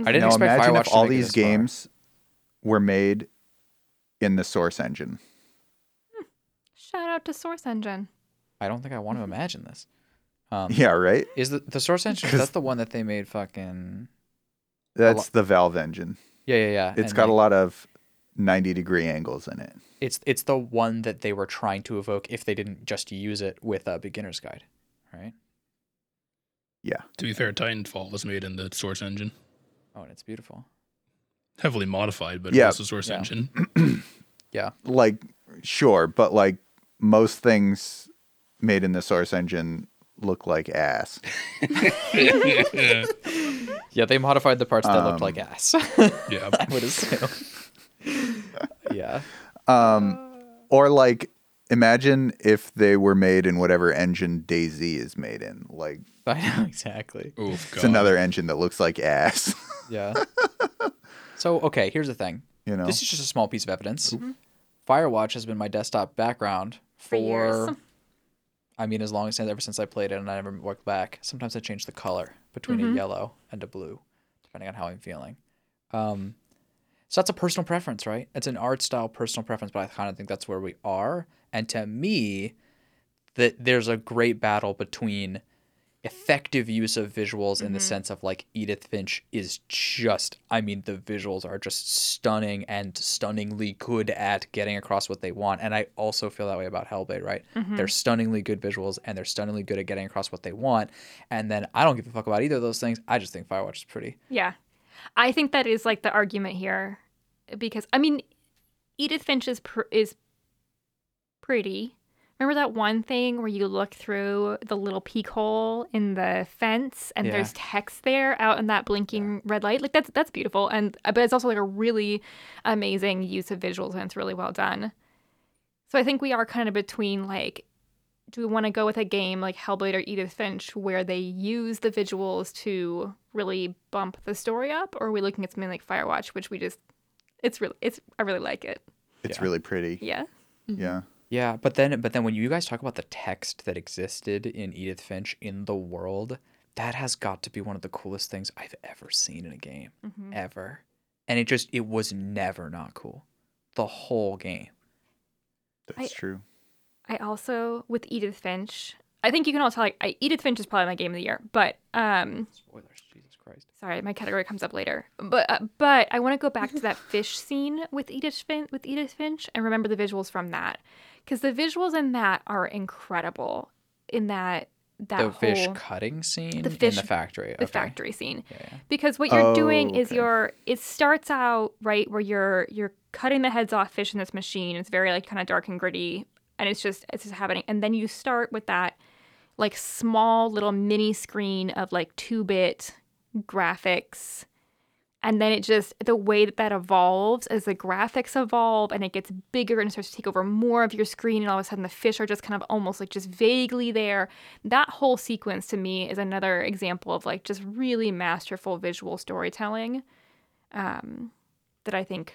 I didn't now expect imagine Firewatch if to all make it these this far. games were made in the Source engine. Shout out to Source Engine. i don't think i want to imagine this um Yeah, right? Is the the source engine? That's the one that they made? Fucking That's the Valve engine. yeah, yeah, yeah. It's and, got a lot of 90 degree angles in it. It's it's the one that they were trying to evoke if they didn't just use it with a beginner's guide, right? Yeah. To be fair, Titanfall was made in the Source engine, Oh, and it's beautiful. heavily modified, but Yeah. also Source Yeah. engine. Yeah, Like, sure, but like most things made in the Source engine look like ass. yeah. They modified the parts that looked like Um, ass. yeah. I would assume. yeah, Um, or like, imagine if they were made in whatever engine Daisy is made in. Like, I know exactly. Oof, it's God. another engine that looks like ass. Yeah. so okay, here's the thing. you know? This is just a small piece of evidence. Firewatch has been my desktop background for, years. I mean, as long as ever since I played it, and I never looked back. Sometimes I change the color between a yellow and a blue, depending on how I'm feeling. Um, so that's a personal preference, right? It's an art style personal preference, but I kind of think that's where we are. And to me, that there's a great battle between effective use of visuals in the mm-hmm. sense of like Edith Finch is just I mean the visuals are just stunning and stunningly good at getting across what they want. And I also feel that way about Hellblade right? Mm-hmm. They're stunningly good visuals and they're stunningly good at getting across what they want. And then I don't give a fuck about either of those things. I just think Firewatch is pretty. Yeah. I think that is like the argument here because I mean Edith Finch is pr- is pretty. Remember that one thing where you look through the little peek hole in the fence and Yeah. there's text there out in that blinking red light? Like that's that's beautiful and uh, but it's also like a really amazing use of visuals and it's really well done. So I think we are kind of between like do we want to go with a game like Hellblade or Edith Finch where they use the visuals to really bump the story up, or are we looking at something like Firewatch, which we just it's really it's I really like it. it's yeah. really pretty. Yeah. Yeah. Yeah, but then but then when you guys talk about the text that existed in Edith Finch in the world, that has got to be one of the coolest things I've ever seen in a game. Ever. And it just it was never not cool. The whole game. That's I- true. I also with Edith Finch. I think you can all tell like I, Edith Finch is probably my game of the year, but um Spoilers, Jesus Christ. sorry, my category comes up later. But uh, but I want to go back to that fish scene with Edith Finch with Edith Finch and remember the visuals from that because the visuals in that are incredible. In that that The whole fish cutting scene the fish- in the factory. the okay. factory scene Yeah, yeah. because what you're doing Oh, is okay. you're it starts out right where you're you're cutting the heads off fish in this machine it's very like kind of dark and gritty and it's just it's just happening and then you start with that like small little mini screen of like 2-bit graphics and then it just the way that that evolves as the graphics evolve and it gets bigger and starts to take over more of your screen and all of a sudden the fish are just kind of almost like just vaguely there that whole sequence to me is another example of like just really masterful visual storytelling um, that i think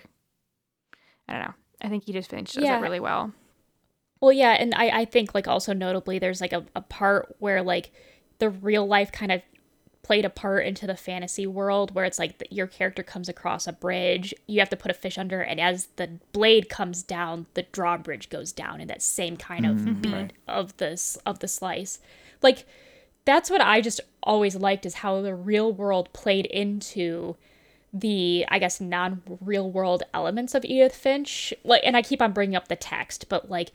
i don't know i think edith finch does Yeah. it really well Well, yeah, and I, I think like also notably there's like a, a part where like the real life kind of played a part into the fantasy world where it's like the, your character comes across a bridge, you have to put a fish under, and as the blade comes down, the drawbridge goes down in that same kind of beat of this of the slice. Like that's what I just always liked is how the real world played into the I guess non real world elements of Edith Finch. Like, and I keep on bringing up the text, but like,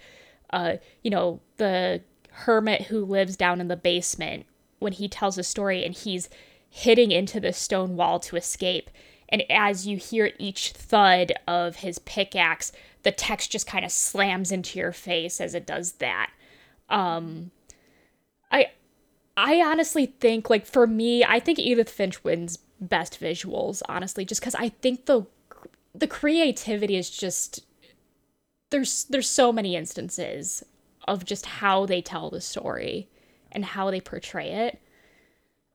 uh, you know, the hermit who lives down in the basement when he tells a story and he's hitting into the stone wall to escape. And as you hear each thud of his pickaxe, the text just kind of slams into your face as it does that. Um, I I honestly think like for me, I think Edith Finch wins best visuals, honestly, just cuz I think the the creativity is just there's there's so many instances of just how they tell the story and how they portray it.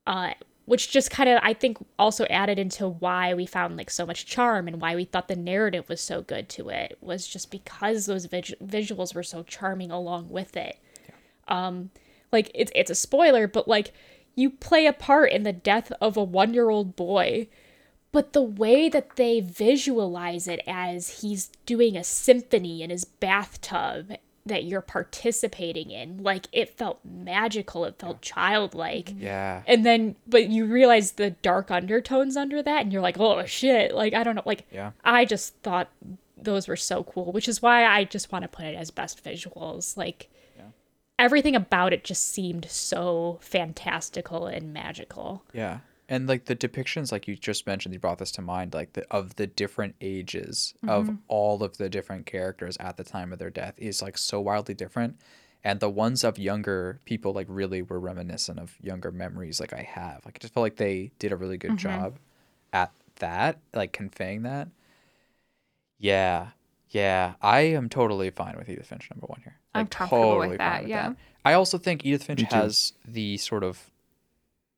Uh which just kind of I think also added into why we found like so much charm and why we thought the narrative was so good to it was just because those vis- visuals were so charming along with it. Um like it's it's a spoiler, but like you play a part in the death of a one year old boy, but the way that they visualize it as he's doing a symphony in his bathtub that you're participating in, like it felt magical, it felt childlike. Mm-hmm. Yeah. And then, but you realize the dark undertones under that, and you're like, oh shit. Like, I don't know. Like, Yeah. I just thought those were so cool, which is why I just want to put it as best visuals. Like, yeah. everything about it just seemed so fantastical and magical. Yeah. And like the depictions, like you just mentioned, you brought this to mind, like the of the different ages of mm-hmm. all of the different characters at the time of their death is like so wildly different. And the ones of younger people like really were reminiscent of younger memories like I have. Like I just felt like they did a really good mm-hmm. job at that, like conveying that. Yeah. Yeah. I am totally fine with Edith Finch number one here. I'm Like, comfortable with that, yeah. I also think Edith Finch has the sort of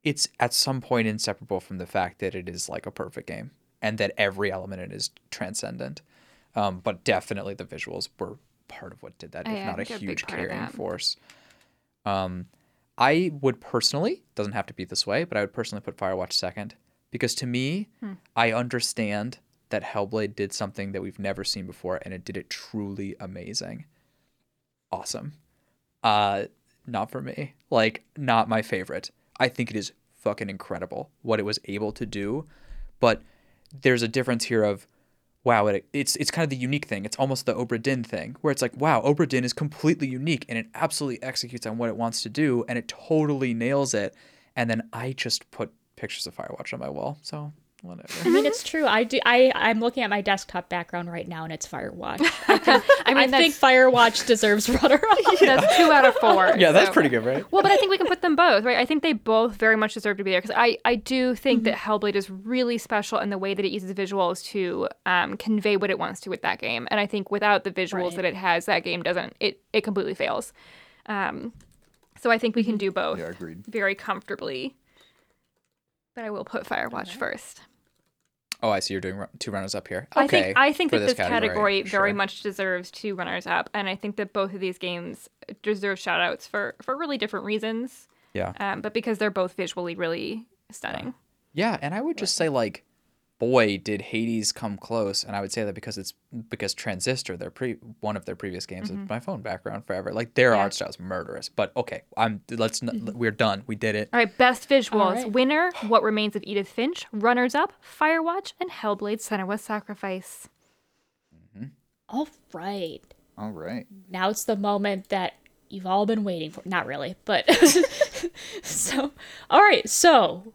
it's at some point inseparable from the fact that it is like a perfect game and that every element in it is transcendent. Um, but definitely the visuals were part of what did that, if not a huge carrying force. Um, I would personally doesn't have to be this way, but I would personally put Firewatch second because to me, Hmm. I understand that Hellblade did something that we've never seen before, and it did it truly amazing. Awesome. Uh, not for me. Like, not my favorite. I think it is fucking incredible what it was able to do, but there's a difference here of wow, it, it's it's kind of the unique thing. It's almost the Obra Dinn thing, where it's like, wow, Obra Dinn is completely unique and it absolutely executes on what it wants to do, and it totally nails it. And then I just put pictures of Firewatch on my wall, so whatever. I mean, it's true. I do. I I'm looking at my desktop background right now, and it's Firewatch. I, think, I, mean, think Firewatch deserves runner up. That's two out of four. yeah, that's so- pretty good, right? Well, but I think we can put them both, right? I think they both very much deserve to be there because I, I do think that Hellblade is really special in the way that it uses visuals to um, convey what it wants to with that game. And I think without the visuals Right. that it has, that game doesn't, it, it completely fails. Um, so I think we can do both Yeah, agreed. very comfortably. But I will put Firewatch first. Oh, I see. You're doing two runners up here. I Okay, think I think that this category, very sure. much deserves two runners up, and I think that both of these games deserve shout outs for for really different reasons. Yeah. Um, but because they're both visually really stunning. Yeah, and I would just say like, boy, did Hades come close, and I would say that because it's because Transistor, their pre one of their previous games, is my phone background forever. Like their Mm-hmm. Yeah. art style is murderous, but okay, I'm let's n- we're done, we did it. All right, best visuals. All right. Winner, What Remains of Edith Finch. Runners up, Firewatch and Hellblade Senua's Sacrifice. All right. All right. Now it's the moment that you've all been waiting for. Not really, but so all right. So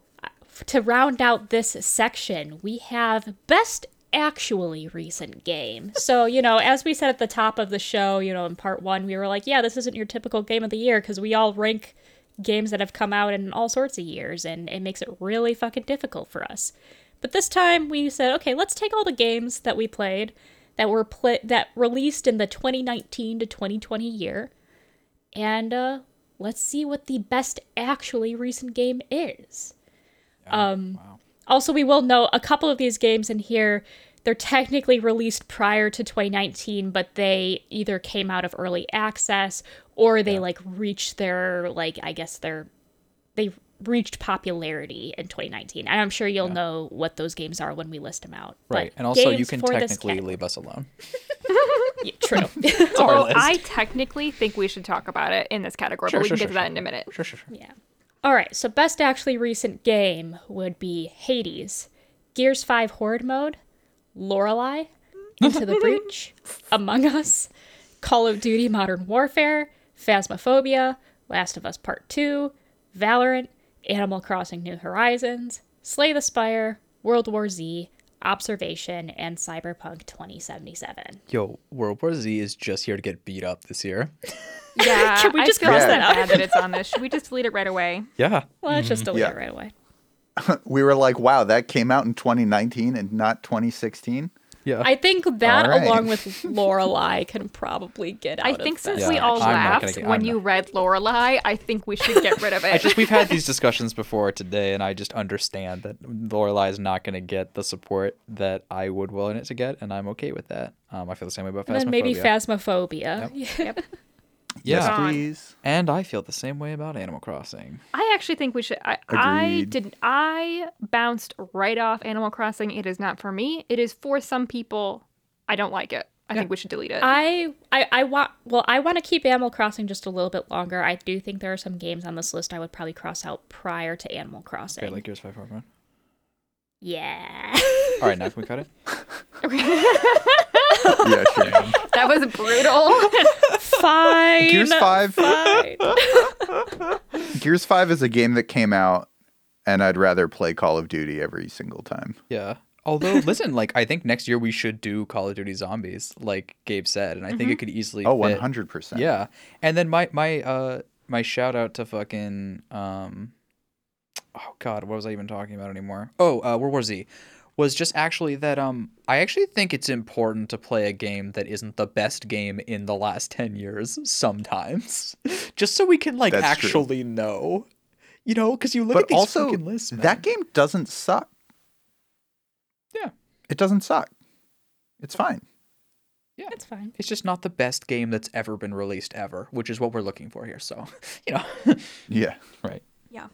to round out this section, we have best actually recent game. So, you know, as we said at the top of the show, you know, in part 1, we were like, yeah, this isn't your typical game of the year because we all rank games that have come out in all sorts of years and it makes it really fucking difficult for us. But this time we said, okay, let's take all the games that we played that were pla that released in the 2019 to 2020 year and uh let's see what the best actually recent game is. Um Wow. also we will note a couple of these games in here they're technically released prior to 2019, but they either came out of early access or they like reached their like I guess their they reached popularity in 2019. And I'm sure you'll know what those games are when we list them out. Right. But And also, you can for this technically leave us alone. Yeah, True. Although. I technically think we should talk about it in this category, Sure, but we sure, can get sure, to that in a minute. Sure, sure, sure. Yeah. All right. So best actually recent game would be Hades, Gears 5 Horde Mode, Lorelai, Into the Breach, Among Us, Call of Duty Modern Warfare, Phasmophobia, Last of Us Part 2, Valorant, Animal Crossing New Horizons, Slay the Spire, World War Z, Observation, and Cyberpunk 2077. Yo, World War Z is just here to get beat up this year. Yeah. Should we I just feel cross so that out? bad that it's on this. Should we just delete it right away? Yeah. Well, let's just delete Yeah. it right away. We were like, wow, that came out in 2019 and not 2016. Yeah. I think that, All right. along with Lorelai, can probably get out I of think this. since we Yeah, all I'm not gonna laughed get- when I'm you not- read Lorelai, I think we should get rid of it. I just we've had these discussions before today, and I just understand that Lorelai is not going to get the support that I would willing it to get, and I'm okay with that. Um, I feel the same way about and then maybe Phasmophobia. Phasmophobia. Yep. Yeah, Yes, please. and I feel the same way about Animal Crossing. I actually think we should. I, I Agreed. did. I bounced right off Animal Crossing. It is not for me. It is for some people. I don't like it. I think we should delete it. I, I, I want. Well, I want to keep Animal Crossing just a little bit longer. I do think there are some games on this list I would probably cross out prior to Animal Crossing. Okay, like Gears Five Horde Mode. yeah. All right, now can we cut it? Yeah, sure. that was brutal. Fine. Gears 5 Fine. Gears 5 is a game that came out and I'd rather play Call of Duty every single time. Yeah. Although, listen, like I think next year we should do Call of Duty Zombies, like Gabe said, and I think it could easily. Oh, 100%. Yeah, and then my my uh my shout out to fucking um, oh god, what was I even talking about anymore? Oh, uh, World War Z was just actually that um I actually think it's important to play a game that isn't the best game in the last ten years sometimes, just so we can like That's true. actually know, you know, because you look But at these also, fucking lists, man. that game doesn't suck. Yeah. It doesn't suck. It's fine. Yeah. It's fine. It's just not the best game that's ever been released ever, which is what we're looking for here. So, you know, Yeah. right. yeah.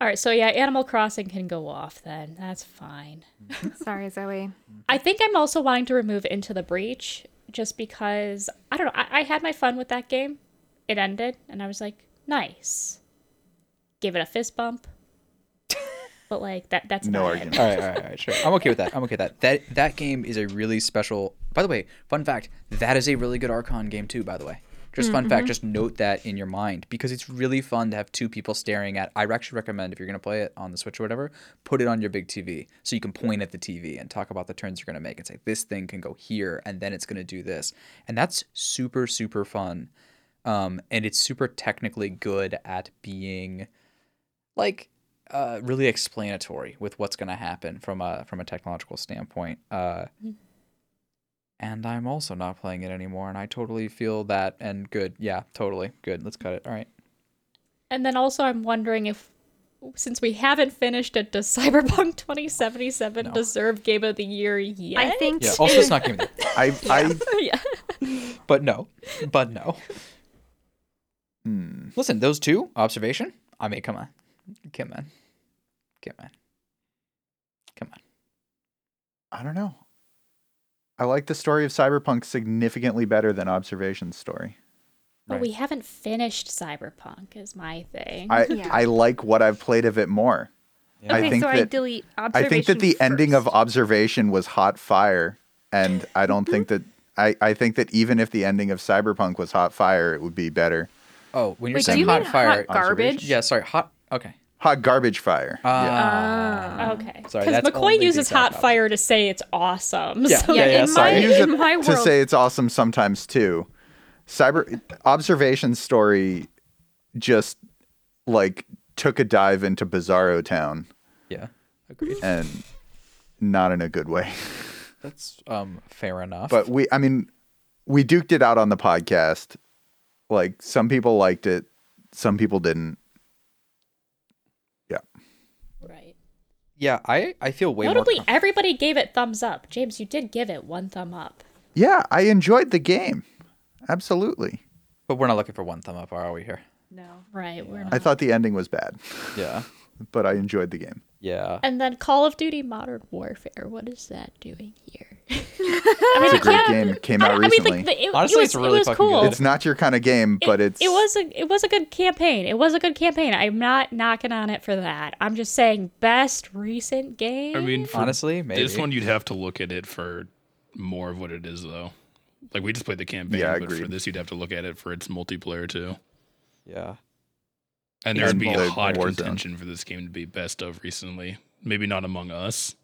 All right. So yeah, Animal Crossing can go off then. That's fine. Sorry, Zoe. I think I'm also wanting to remove Into the Breach just because I don't know. I, I had my fun with that game. It ended, and I was like, nice. Give it a fist bump. but like that. That's No about argument. It. All right, all right, all right, sure. I'm okay with that. I'm okay with that. That that game is a really special. By the way, fun fact: that is a really good Archon game too. By the way, just fun fact. Just note that in your mind because it's really fun to have two people staring at. I actually recommend if you're gonna play it on the Switch or whatever, put it on your big TV so you can point at the TV and talk about the turns you're gonna make and say this thing can go here and then it's gonna do this, and that's super super fun. Um, and it's super technically good at being like uh, really explanatory with what's going to happen from a from a technological standpoint. Uh, and I'm also not playing it anymore, and I totally feel that. And good, yeah, totally good. Let's cut it. All right. And then also, I'm wondering if, since we haven't finished it, does Cyberpunk 2077 No. deserve Game of the Year yet? I think. Yeah. Also, it's not game of the year. I, I, yeah. but no, but no. hmm. Listen, those two observation. I mean, come on, come on, come on, come on. I don't know. I like the story of Cyberpunk significantly better than Observation's story. But Right. we haven't finished Cyberpunk, is my thing. I, Yeah. I like what I've played of it more. Yeah. I okay, think so I that- delete I think that the ending of. Observation was hot fire, and I don't think mm-hmm. that I, I think that even if the ending of Cyberpunk was hot fire, it would be better. Oh, when you're Wait, do saying you hot mean fire, hot garbage? yeah, sorry, hot. Okay. Hot garbage fire. yeah. Ah. okay. Sorry, Because McCoy uses hot exact fire to say it's awesome. Yeah, so- Yeah, yeah, in sorry. my I in it my to say it's awesome sometimes too. Cyber Observation story just like took a dive into Bizarro Town Yeah. Agreed. and not in a good way. That's um fair enough. But we I mean we duked it out on the podcast. Like some people liked it, some people didn't. Yeah. I I feel way Notably, more. everybody gave it thumbs up. James, you did give it one thumb up. Yeah, I enjoyed the game. Absolutely. But we're not looking for one thumb up, are we here? No. Right, we're not. I thought the ending was bad, Yeah. but I enjoyed the game. Yeah. And then Call of Duty Modern Warfare. What is that doing here? It's a great game. Came out I mean, recently. the, the, it, Honestly, it was, it's really it was fucking cool. good. it's not your kind of game, but it's it was a it was a good campaign. It was a good campaign. I'm not knocking on it for that. I'm just saying best recent game. I mean, Honestly, maybe. this one you'd have to look at it for more of what it is, though. Like we just played the campaign, Yeah, but for this you'd have to look at it for its multiplayer too. Yeah. And there'd be the hot Warzone. contention for this game to be best of recently. Maybe not among us,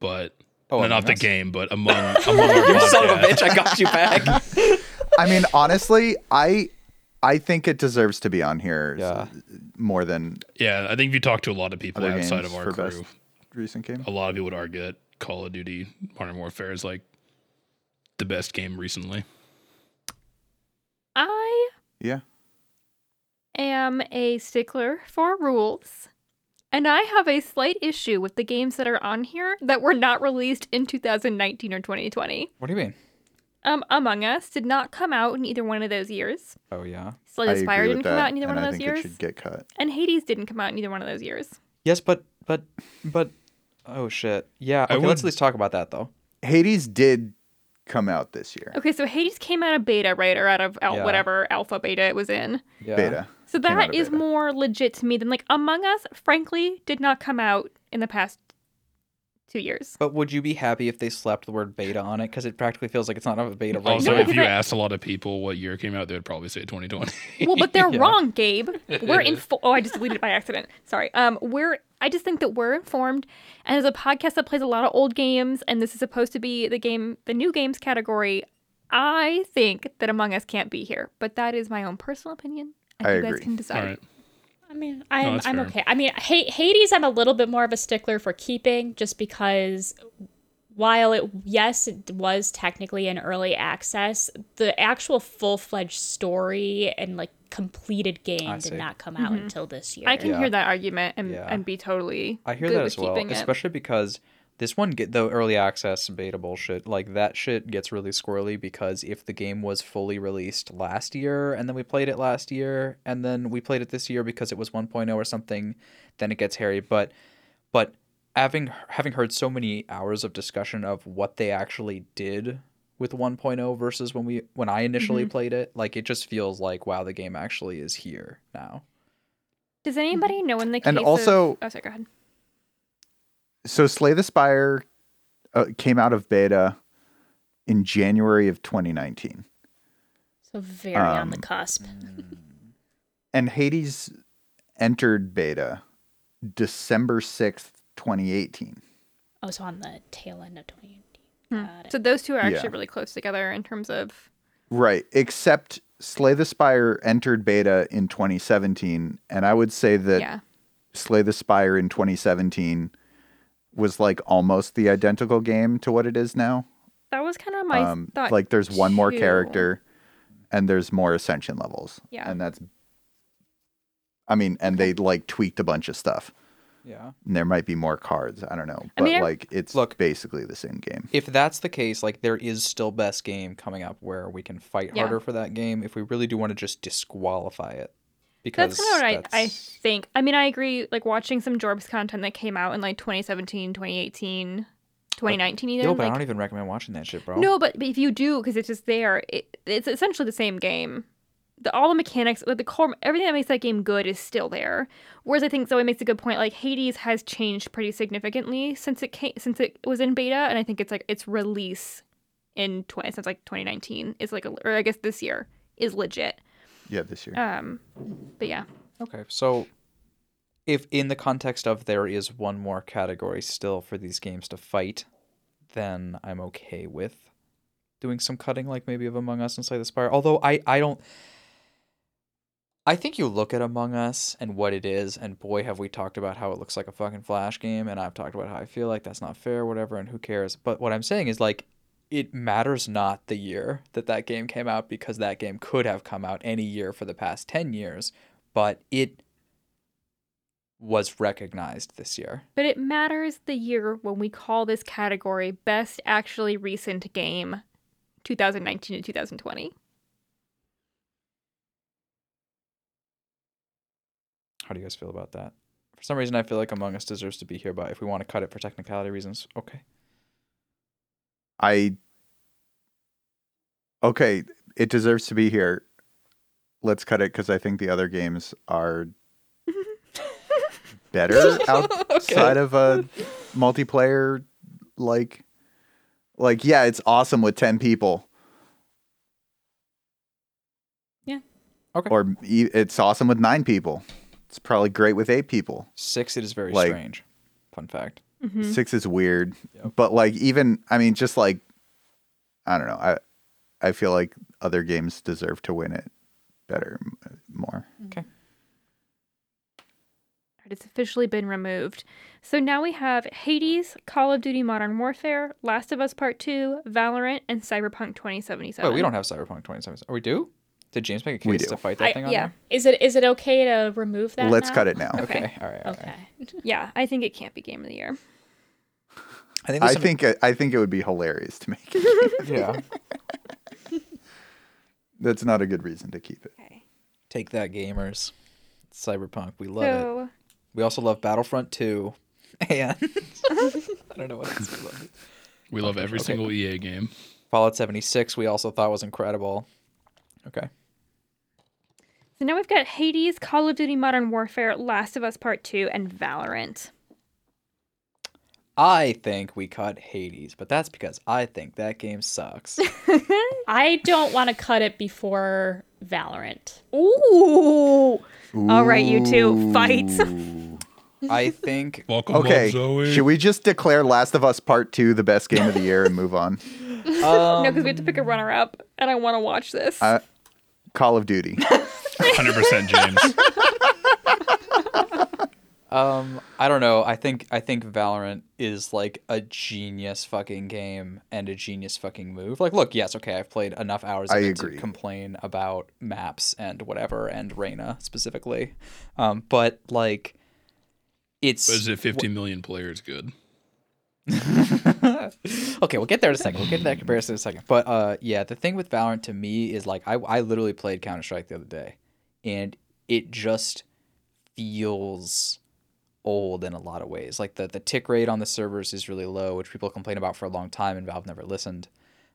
but Oh, no, Among not the game, but among among our You son of a bitch! I got you back. I mean, honestly, I I think it deserves to be on here Yeah. more than Yeah, I think if you talk to a lot of people outside of our crew, best recent game. a lot of people would argue that Call of Duty Modern Warfare is like the best game recently. I Yeah. am a stickler for rules. And I have a slight issue with the games that are on here that were not released in 2019 or 2020. what do you mean? Um, Among Us did not come out in either one of those years. Oh yeah. Slay I the agree Spire with didn't come that, out in either and one I of those think years. it should get cut. And Hades didn't come out in either one of those years. Yes, but but but. Oh shit. Yeah. I Okay. Let's at least talk about that though. Hades did come out this year. Okay, so Hades came out of beta, right? Or out of al- Yeah. whatever alpha beta it was in. Yeah. Beta. So Came out that of is beta. more legit to me than like Among Us, frankly, did not come out in the past two years. But would you be happy if they slapped the word beta on it? Because it practically feels like it's not a beta right Also, now. if you I- asked a lot of people what year came out, they would probably say 2020. Well, but they're Yeah. wrong, Gabe. We're in. oh, I just deleted it by accident. Sorry. Um, we're. I just think that we're informed, and as a podcast that plays a lot of old games, and this is supposed to be the game, the new games category. I think that Among Us can't be here, but that is my own personal opinion. And I you guys agree. can decide. All right. I mean, I'm that's I'm fair. okay. I mean, Ha- Hades, I'm a little bit more of a stickler for keeping, just because while it yes it was technically an early access, the actual full fledged story and like completed game did not come out mm-hmm. until this year. I can Yeah. hear that argument and, Yeah. and be totally. I hear good that with as well, keeping it. especially because this one get the early access beta bullshit. Like that shit gets really squirrely because if the game was fully released last year and then we played it last year and then we played it this year because it was 1.0 or something, then it gets hairy. But but having having heard so many hours of discussion of what they actually did with 1.0 versus when we when I initially Mm-hmm. played it, like it just feels like wow, the game actually is here now. Does anybody know when the case And of- also- oh, sorry, go ahead. So Slay the Spire uh, came out of beta in January of 2019. so very on the Um, cusp. And Hades entered beta December 6th, 2018. Oh, so on the tail end of 2018. Hmm. Got it. So those two are actually Yeah. really close together in terms of. Right, except Slay the Spire entered beta in 2017 and I would say that yeah. Slay the Spire in 2017 was like almost the identical game to what it is now. That was kind of my um, thought. like there's one more character and there's more ascension levels. Yeah. And that's I mean, and they like tweaked a bunch of stuff. Yeah. And there might be more cards. I don't know. I But mean, like it's Look- basically the same game. if that's the case, like there is still best game coming up where we can fight Yeah. harder for that game if we really do want to just disqualify it. Because That's kind of what I, I think. I mean, I agree. Like watching some Jorbs content that came out in like 2017, 2018, 2019, even. Yo, but I don't even recommend watching that shit, bro. No, but, but if you do, because it's just there, it, it's essentially the same game. The, all the mechanics, like the core, everything that makes that game good is still there. Whereas I think Zoe makes a good point. Like Hades has changed pretty significantly since it came, since it was in beta, and I think it's like its release in 20 since like 2019 is like, a, or I guess this year is legit. Yeah, this year. Um, but yeah, Okay, so if in the context of there is one more category still for these games to fight, then I'm okay with doing some cutting, like maybe of Among Us and Slay the Spire. Although I, I don't. I think you look at Among Us and what it is, and boy, have we talked about how it looks like a fucking Flash game, and I've talked about how I feel like that's not fair, whatever, and who cares. But what I'm saying is, like, it matters not the year that that game came out because that game could have come out any year for the past 10 years, but it was recognized this year. But it matters the year when we call this category Best Actually Recent Game 2019 to 2020. How do you guys feel about that? For some reason, I feel like Among Us deserves to be here, but if we want to cut it for technicality reasons, okay. I okay, it deserves to be here. Let's cut it because I think the other games are better outside of a multiplayer. Like, like yeah, it's awesome with ten people. Yeah. Okay. Or e- it's awesome with nine people. It's probably great with eight people. Six, it is very Like- strange. Fun fact. Mm-hmm. Six is weird, Yep. but like even I mean, just like I don't know. I I feel like other games deserve to win it better, m- more. Mm-hmm. It's officially been removed. So now we have Hades, Call of Duty Modern Warfare, Last of Us Part 2, Valorant, and Cyberpunk 2077. Wait, we don't have Cyberpunk 2077. Oh, we do? Did James make a case to fight that I- thing on yeah. there? Is it is it okay to remove that? Let's now? cut it now. Okay. Okay. All right. All right. Okay. Yeah, I think it can't be Game of the Year. I think. I some- think it, I think it would be hilarious to make it. Yeah. That's not a good reason to keep it. Okay. Take that, gamers. Cyberpunk. We love it. We also love Battlefront 2. And I don't know what else we love. We love every Okay. single EA game. Fallout 76. We also thought was incredible. Okay. so now we've got Hades, Call of Duty Modern Warfare, Last of Us Part 2, and Valorant. I think we cut Hades, but that's because I think that game sucks. I don't want to cut it before Valorant. Ooh. All right, you two, fight. I think Welcome, Okay, Love Zoe. should we just declare Last of Us Part Two the best game of the year and move on? um, no, because we have to pick a runner up, and I want to watch this. Uh, Call of Duty. 100% James. Um, I don't know. I think I think Valorant is like a genius fucking game and a genius fucking move. Like, look, yes, okay, I've played enough hours I agree. to complain about maps and whatever and Reyna specifically. Um, but like, it's But is it 50 million players good? okay, we'll get there in a second. We'll get to that comparison in a second. But uh, yeah, the thing with Valorant to me is like I I literally played Counter Strike the other day, and it just feels old in a lot of ways. Like the the tick rate on the servers is really low, which people complain about for a long time, and Valve never listened.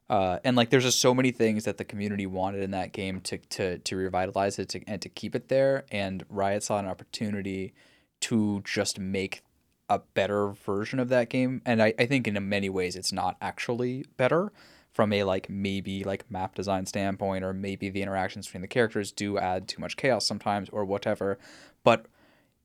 Uh, and like there's just so many things that the community wanted in that game to to to revitalize it to, and to keep it there. And Riot saw an opportunity to just make a better version of that game. And I, I think in many ways it's not actually better from a like maybe like map design standpoint or maybe the interactions between the characters do add too much chaos sometimes or whatever. But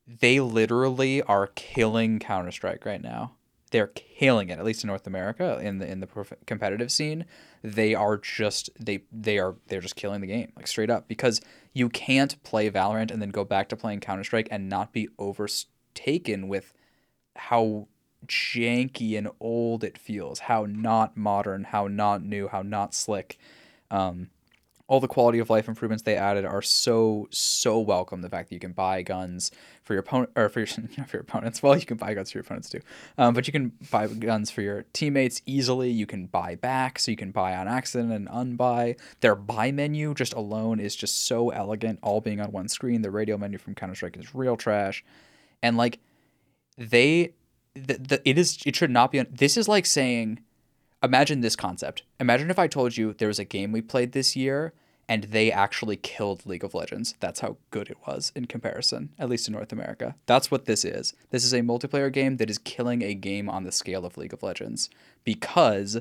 they literally are killing Counter Strike right now. They're killing it, at least in North America, in the in the prof- competitive scene. They are just they they are they're just killing the game, like straight up, because you can't play Valorant and then go back to playing Counter Strike and not be overtaken with how janky and old it feels, how not modern, how not new, how not slick. Um, all the quality of life improvements they added are so so welcome. The fact that you can buy guns for your opponent or for your for your opponents. Well, you can buy guns for your opponents too, um, but you can buy guns for your teammates easily. You can buy back, so you can buy on accident and unbuy. Their buy menu just alone is just so elegant, all being on one screen. The radio menu from Counter Strike is real trash, and like they, the, the it is it should not be. On, this is like saying imagine this concept. Imagine if I told you there was a game we played this year and they actually killed League of Legends. That's how good it was in comparison, at least in North America. That's what this is. This is a multiplayer game that is killing a game on the scale of League of Legends because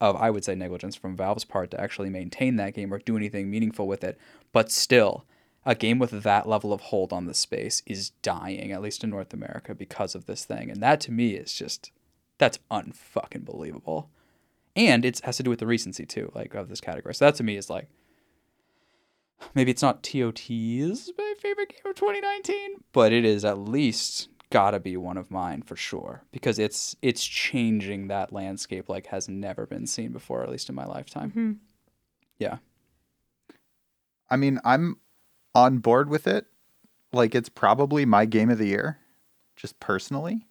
of, I would say, negligence from Valve's part to actually maintain that game or do anything meaningful with it. But still, a game with that level of hold on the space is dying, at least in North America, because of this thing. And that to me is just, that's unfucking believable and it has to do with the recency too, like of this category. So that to me is like maybe it's not TOT's my favorite game of 2019, but it is at least gotta be one of mine for sure because it's it's changing that landscape like has never been seen before, at least in my lifetime. Mhm. Yeah, I mean, I'm on board with it. Like it's probably my game of the year. just personally,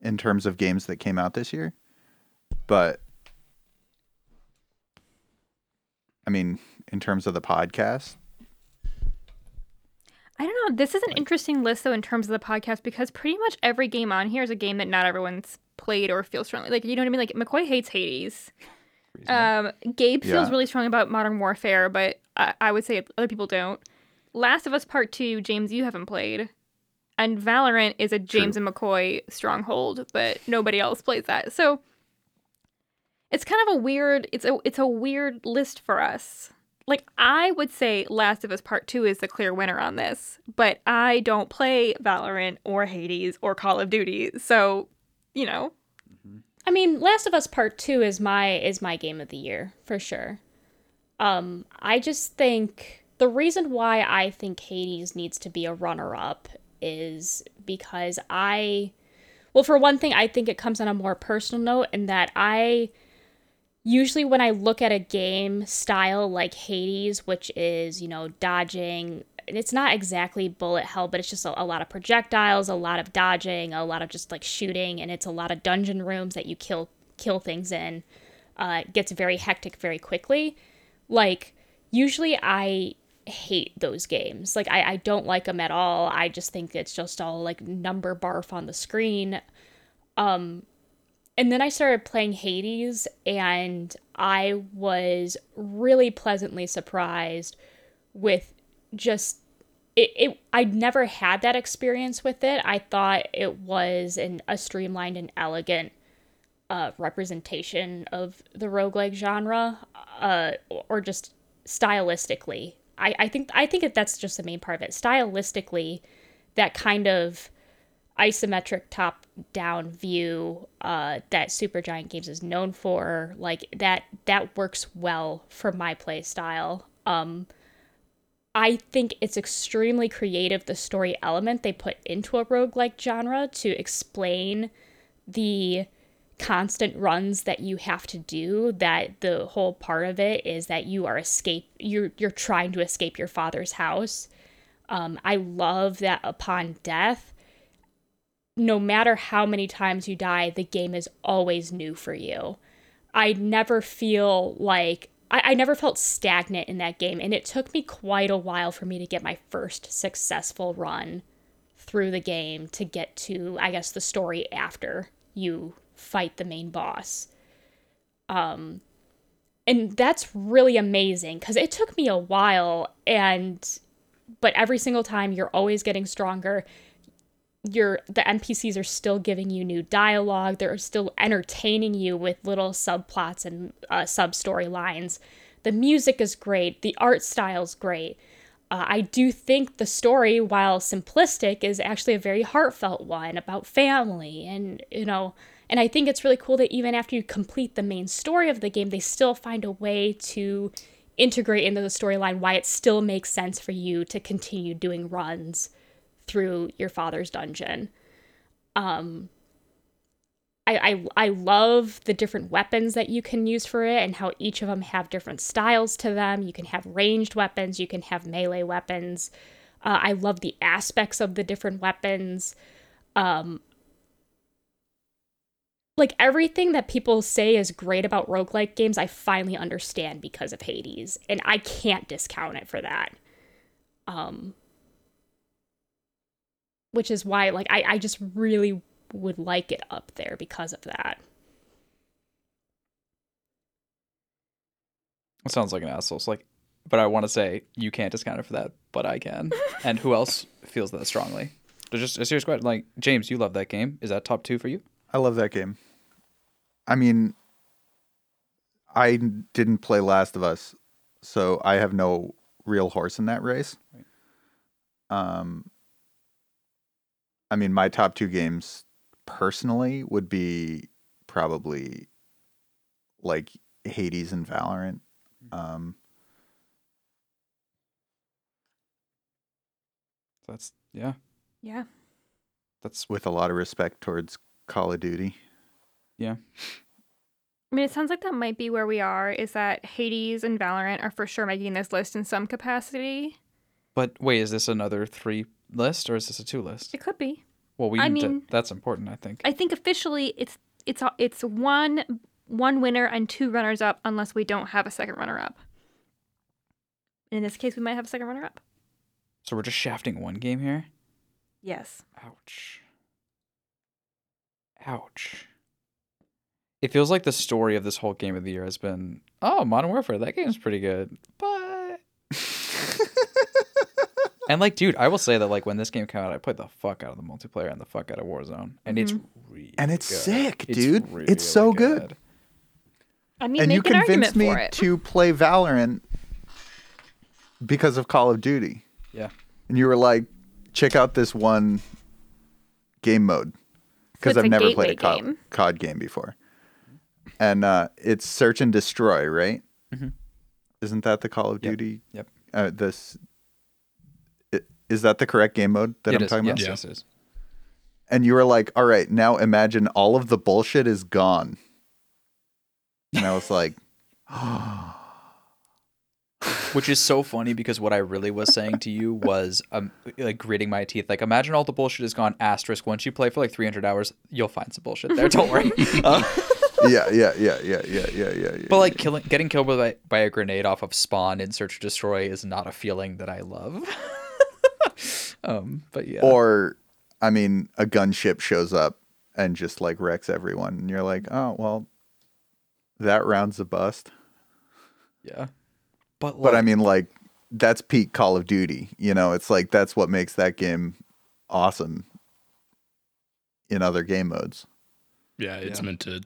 in terms of games that came out this year. But I mean, in terms of the podcast, I don't know. This is an interesting list though in terms of the podcast because pretty much every game on here is a game that not everyone's played or feels strongly. Like you know what I mean? Like McCoy hates Hades. Um, Gabe feels really strong about Modern Warfare, but I, I would say other people don't. Last of Us Part Two, James, you haven't played, and Valorant is a James and McCoy stronghold, but nobody else plays that. So it's kind of a weird. It's a it's a weird list for us. Like I would say, Last of Us Part Two is the clear winner on this, but I don't play Valorant or Hades or Call of Duty, so you know. I mean, Last of Us Part 2 is my is my game of the year for sure. Um I just think the reason why I think Hades needs to be a runner up is because I well for one thing I think it comes on a more personal note in that I usually when I look at a game style like Hades, which is, you know, dodging, it's not exactly bullet hell, but it's just a, a lot of projectiles, a lot of dodging, a lot of just like shooting, and it's a lot of dungeon rooms that you kill kill things in. Uh, it gets very hectic very quickly. Like usually I hate those games. Like I, I don't like them at all. I just think it's just all like number barf on the screen. Um and then I started playing Hades and I was really pleasantly surprised with just it, it I'd never had that experience with it. I thought it was an a streamlined and elegant uh, representation of the roguelike genre, uh, or just stylistically. I, I think I think that that's just the main part of it. Stylistically, that kind of isometric top down view uh, that Supergiant Games is known for, like that that works well for my play style. Um, I think it's extremely creative the story element they put into a roguelike genre to explain the constant runs that you have to do that the whole part of it is that you are escape you're you're trying to escape your father's house. Um, i love that upon death no matter how many times you die the game is always new for you. I never feel like I, I never felt stagnant in that game and it took me quite a while for me to get my first successful run through the game to get to i guess the story after you fight the main boss. Um and that's really amazing cuz it took me a while and but every single time you're always getting stronger. You're the NPCs are still giving you new dialogue. They're still entertaining you with little subplots and uh, sub storylines. The music is great. The art style's great. Uh, I do think the story, while simplistic, is actually a very heartfelt one about family and, you know, and I think it's really cool that even after you complete the main story of the game, they still find a way to integrate into the storyline why it still makes sense for you to continue doing runs through your father's dungeon. Um, I, I, I love the different weapons that you can use for it and how each of them have different styles to them. You can have ranged weapons, you can have melee weapons. Uh, I love the aspects of the different weapons. Um, like everything that people say is great about roguelike games, I finally understand because of Hades. And I can't discount it for that. Um which is why like I, I just really would like it up there because of that. It sounds like an asshole. It's like, but I want to say you can't discount it for that, but I can. and who else feels that strongly? So just a serious question. Like James, you love that game. Is that top two for you? I love that game. I mean, I didn't play Last of Us, so I have no real horse in that race. Um, I mean, my top two games personally would be probably like Hades and Valorant. Um, That's yeah. Yeah. That's with a lot of respect towards Call of Duty. Yeah. I mean, it sounds like that might be where we are. Is that Hades and Valorant are for sure making this list in some capacity? But wait, is this another three list or is this a two list? It could be. Well, we I need mean- to, that's important, I think. I think officially it's it's it's one one winner and two runners up unless we don't have a second runner up. In this case, we might have a second runner up. so we're just shafting one game here. Yes. Ouch. Ouch. It feels like the story of this whole game of the year has been, oh, Modern Warfare, that game's pretty good. But And like, dude, I will say that like when this game came out, I played the fuck out of the multiplayer and the fuck out of Warzone. And it's mm-hmm. really And it's good. sick, It's dude. It's so really good. I mean, and you make an convinced me to play Valorant because of Call of Duty. Yeah. And you were like, check out this one game mode. Because it's I've never played gateway a COD game. COD game before. And uh, it's search and destroy, right? Mhm. Isn't that the Call of Yep. Duty? Yep. Uh, this i- is that the correct game mode that It I'm is. talking yes, about? Yeah. yes, it is. And you were like, all right, now imagine all of the bullshit is gone. And I was like, Which is so funny because what I really was saying to you was um like gritting my teeth. Like imagine all the bullshit is gone. Asterisk. Once you play for like 300 hours, you'll find some bullshit there. Don't worry. Uh, yeah, yeah, yeah, yeah, yeah, yeah, yeah, yeah. but like killing, getting killed by by a grenade off of spawn in search and destroy is not a feeling that I love. um, but yeah. Or, I mean, a gunship shows up and just like wrecks everyone, and you're like, oh well, that round's a bust. yeah. But But I mean, like, that's peak Call of Duty. You know, it's like that's what makes that game awesome in other game modes. Yeah, it's Yeah. meant to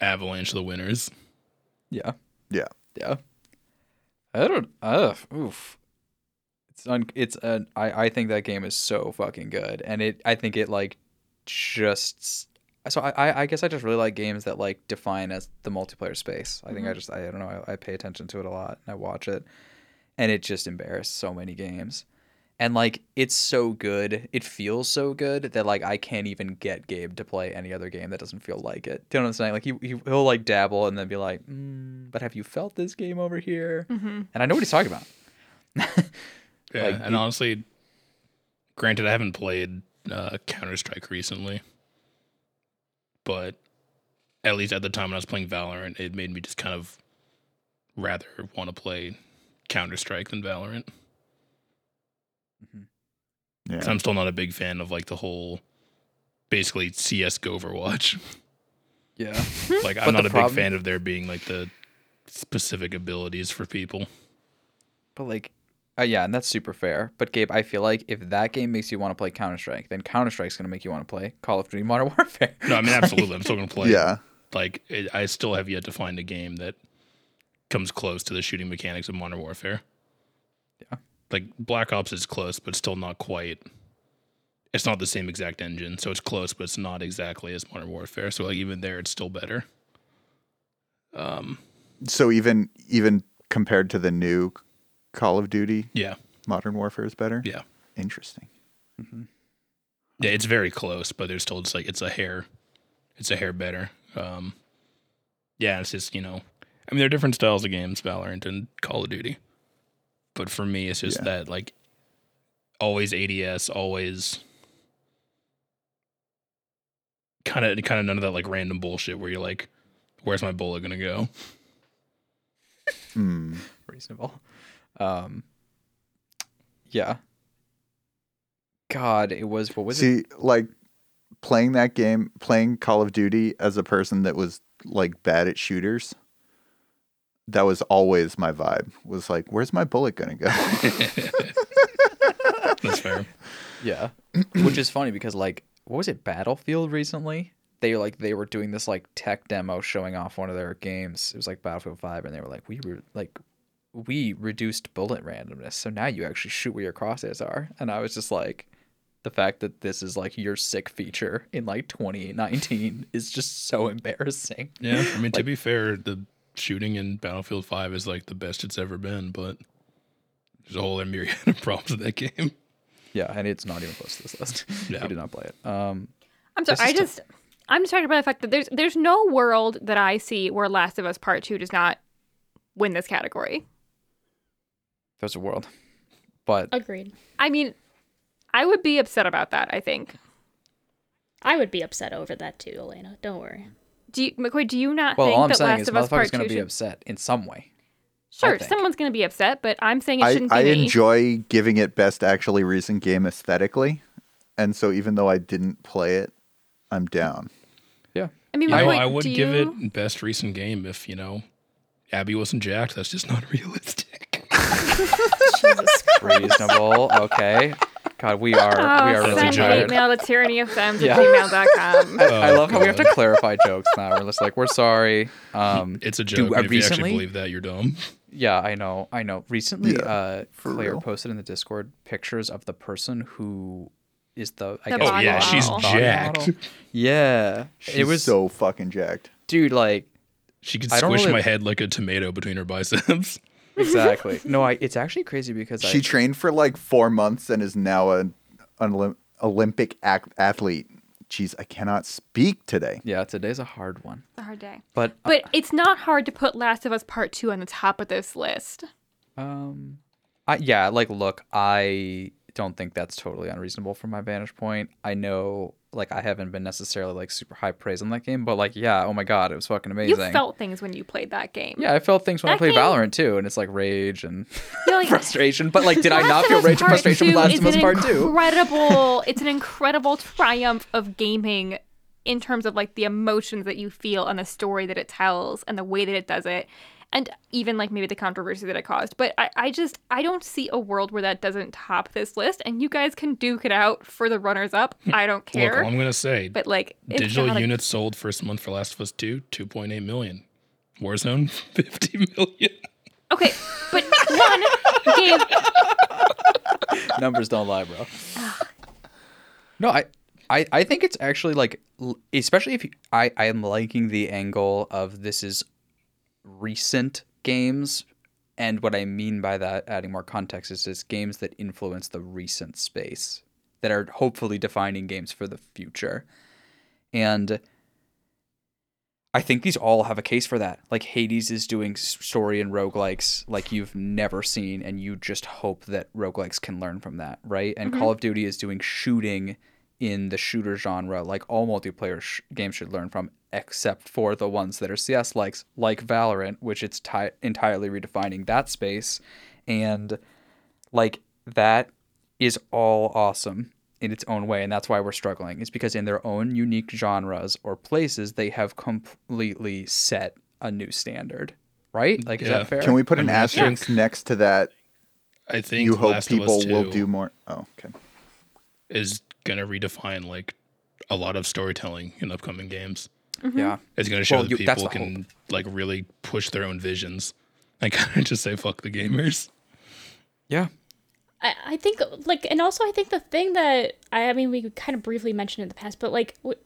avalanche the winners. Yeah. Yeah. Yeah. I don't. Uh, oof. It's un. It's an. I. I think that game is so fucking good, and it. I think it like, just. So I. I- I guess I just really like games that like define as the multiplayer space. I think I just. I, don't know. I, I pay attention to it a lot. And I watch it, and it just embarrassed so many games. And like it's so good, it feels so good that like I can't even get Gabe to play any other game that doesn't feel like it. Do you know what I'm saying? Like he, he he'll like dabble and then be like, mm, "But have you felt this game over here?" Mm-hmm. And I know what he's talking about. Yeah, Like, and you- honestly, granted, I haven't played uh, Counter Strike recently, but at least at the time when I was playing Valorant, it made me just kind of rather want to play Counter Strike than Valorant. Yeah. 'Cause I'm still not a big fan of like the whole basically CS go Overwatch. Yeah. Like I'm not a problem- big fan of there being like the specific abilities for people. But like, uh, yeah, and that's super fair. But Gabe, I feel like if that game makes you want to play Counter Strike, then Counter Strike's gonna make you want to play Call of Duty Modern Warfare. No, I mean absolutely. I'm still gonna play. yeah. Like it, I still have yet to find a game that comes close to the shooting mechanics of Modern Warfare. Yeah. Like Black Ops is close, but still not quite. It's not the same exact engine, so it's close, but it's not exactly as Modern Warfare. So like even there, it's still better. Um. So even even compared to the new Call of Duty, Yeah. Modern Warfare is better. Yeah. Interesting. Mm-hmm. Yeah, it's very close, but there's still just like it's a hair, it's a hair better. Um, yeah, it's just you know, I mean, there are different styles of games, Valorant and Call of Duty, but for me, it's just Yeah. that like always ADS, always kind of kind of none of that like random bullshit where you're like, where's my bullet gonna go? Hmm. Reasonable. Um. Yeah. God, it was what was it? See, like playing that game, playing Call of Duty as a person that was like bad at shooters. That was always my vibe. Was like, where's my bullet gonna go? That's fair. Yeah. Which is funny because like what was it Battlefield recently? They like they were doing this like tech demo showing off one of their games. It was like Battlefield 5 and they were like we were like we reduced bullet randomness. So now you actually shoot where your crosshairs are. And I was just like the fact that this is like your sick feature in like 2019 is just so embarrassing. Yeah, I mean to be fair, the shooting in Battlefield Five is like the best it's ever been, but there's a whole myriad of problems with that game. Yeah, and it's not even close to this list. Yeah. We did not play it. Um I'm sorry. I is tough. just I'm just talking about the fact that there's there's no world that I see where Last of Us Part Two does not win this category. there's a world. But Agreed. I mean, I would be upset about that. I think. I would be upset over that too, Elena. Don't worry. Do you, McCoy? Do you not Well, think all I'm that saying Last is of Us Part motherfucker's gonna be should- upset in some way. Sure, think. someone's gonna be upset, but I'm saying it I, shouldn't be I me. enjoy giving it best actually recent game aesthetically, and so even though I didn't play it, I'm down. Yeah. I mean, You know, McCoy, I would do give you- it best recent game if you know Abby wasn't jacked. That's just not realistic. Jesus Reasonable. Okay. God, we are we Oh, are really send joke. tired. hate mail to tyrannyofems Yeah. at gmail.com. I, I Oh, love how we have to clarify jokes now. We're just like, we're sorry. Um, It's a do- joke. uh, and if you actually recently? believe that, you're dumb. Yeah, I know, I know. Recently, Yeah, uh, for Claire real. posted in the Discord pictures of the person who is the. I The guess Oh yeah, she's model. body jacked. model. Yeah, She's it was so fucking jacked. dude. Like She could squish really- my head like a tomato between her biceps. exactly. no, I. It's actually crazy because She I, trained for like four months and is now an, an Olympic ac- athlete. Jeez, I cannot speak today. yeah, today's a hard one, It's a hard day. but But it's not hard to put Last of Us Part 2 on the top of this list. Um, I, yeah, like, look, I don't think that's totally unreasonable from my vantage point. I know, like, I haven't been necessarily like super high praise on that game, but like, yeah, oh my god, it was fucking amazing. You felt things when you played that game. yeah, I felt things when I played game- Valorant too, and it's like rage and like, frustration. But like, did I not feel rage and frustration with 2 Last of Us Part Two? Incredible. it's an incredible triumph of gaming in terms of like the emotions that you feel and the story that it tells and the way that it does it. And even like maybe the controversy that it caused. But I, I just I don't see a world where that doesn't top this list. And you guys can duke it out for the runners up. Hmm. I don't Look, care. all I'm gonna say, but like digital gotta- units sold first month for Last of Us 2, 2.8 million. Warzone, 50 million. Okay, but one game Numbers don't lie, bro. no, I, I, I think it's actually like, especially if you, I, I am liking the angle of this is recent games, and what I mean by that, adding more context, is just games that influence the recent space that are hopefully defining games for the future, and. I think these all have a case for that. Like Hades is doing story and roguelikes like you've never seen, and you just hope that roguelikes can learn from that, right? And mm-hmm. Call of Duty is doing shooting in the shooter genre like all multiplayer sh- games should learn from, except for the ones that are CS likes, like Valorant, which it's ti- entirely redefining that space. And like that is all awesome in its own way and that's why we're struggling it's because in their own unique genres or places they have completely set a new standard right like is Yeah. that fair Can we put I an mean, asterisk think- next to that? I think You hope Last people will do more. Oh, okay. is gonna redefine like a lot of storytelling in upcoming games. Mm-hmm. yeah It's gonna show Well, that you- people the can like really push their own visions. and kind of just say fuck the gamers. yeah I, I think like and also I think the thing that I, I mean we kind of briefly mentioned in the past but like w-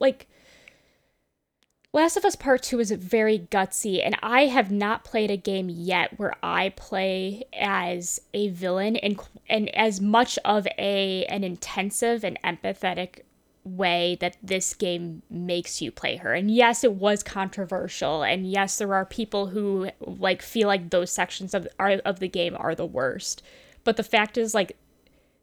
like Last of Us Part 2 is very gutsy and I have not played a game yet where I play as a villain and and as much of a an intensive and empathetic way that this game makes you play her. And yes, it was controversial and yes, there are people who like feel like those sections of are, of the game are the worst. But the fact is like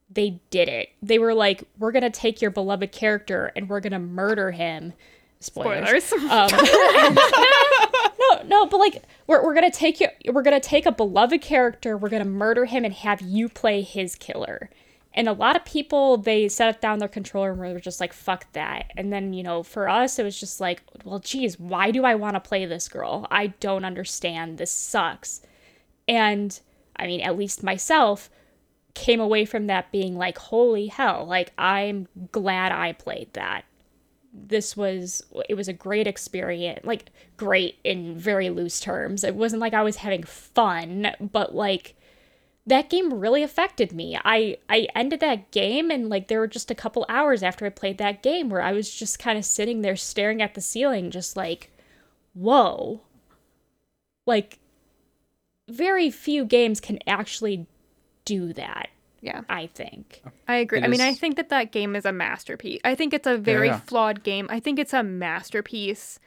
they did it. They were like, we're gonna take your beloved character and we're gonna murder him. Spoilers. spoilers. Um, no, no, but like we're we're gonna take you. We're gonna take a beloved character. We're gonna murder him and have you play his killer. And a lot of people they set down their controller and were just like, "Fuck that." And then you know, for us, it was just like, "Well, geez, why do I want to play this girl? I don't understand. This sucks." And I mean, at least myself came away from that being like, "Holy hell!" Like I'm glad I played that this was it was a great experience like great in very loose terms it wasn't like i was having fun but like that game really affected me i i ended that game and like there were just a couple hours after i played that game where i was just kind of sitting there staring at the ceiling just like whoa like very few games can actually do that yeah. i think I agree. It I mean, I think that that game is a masterpiece. I think it's a very yeah. flawed game. I think it's a masterpiece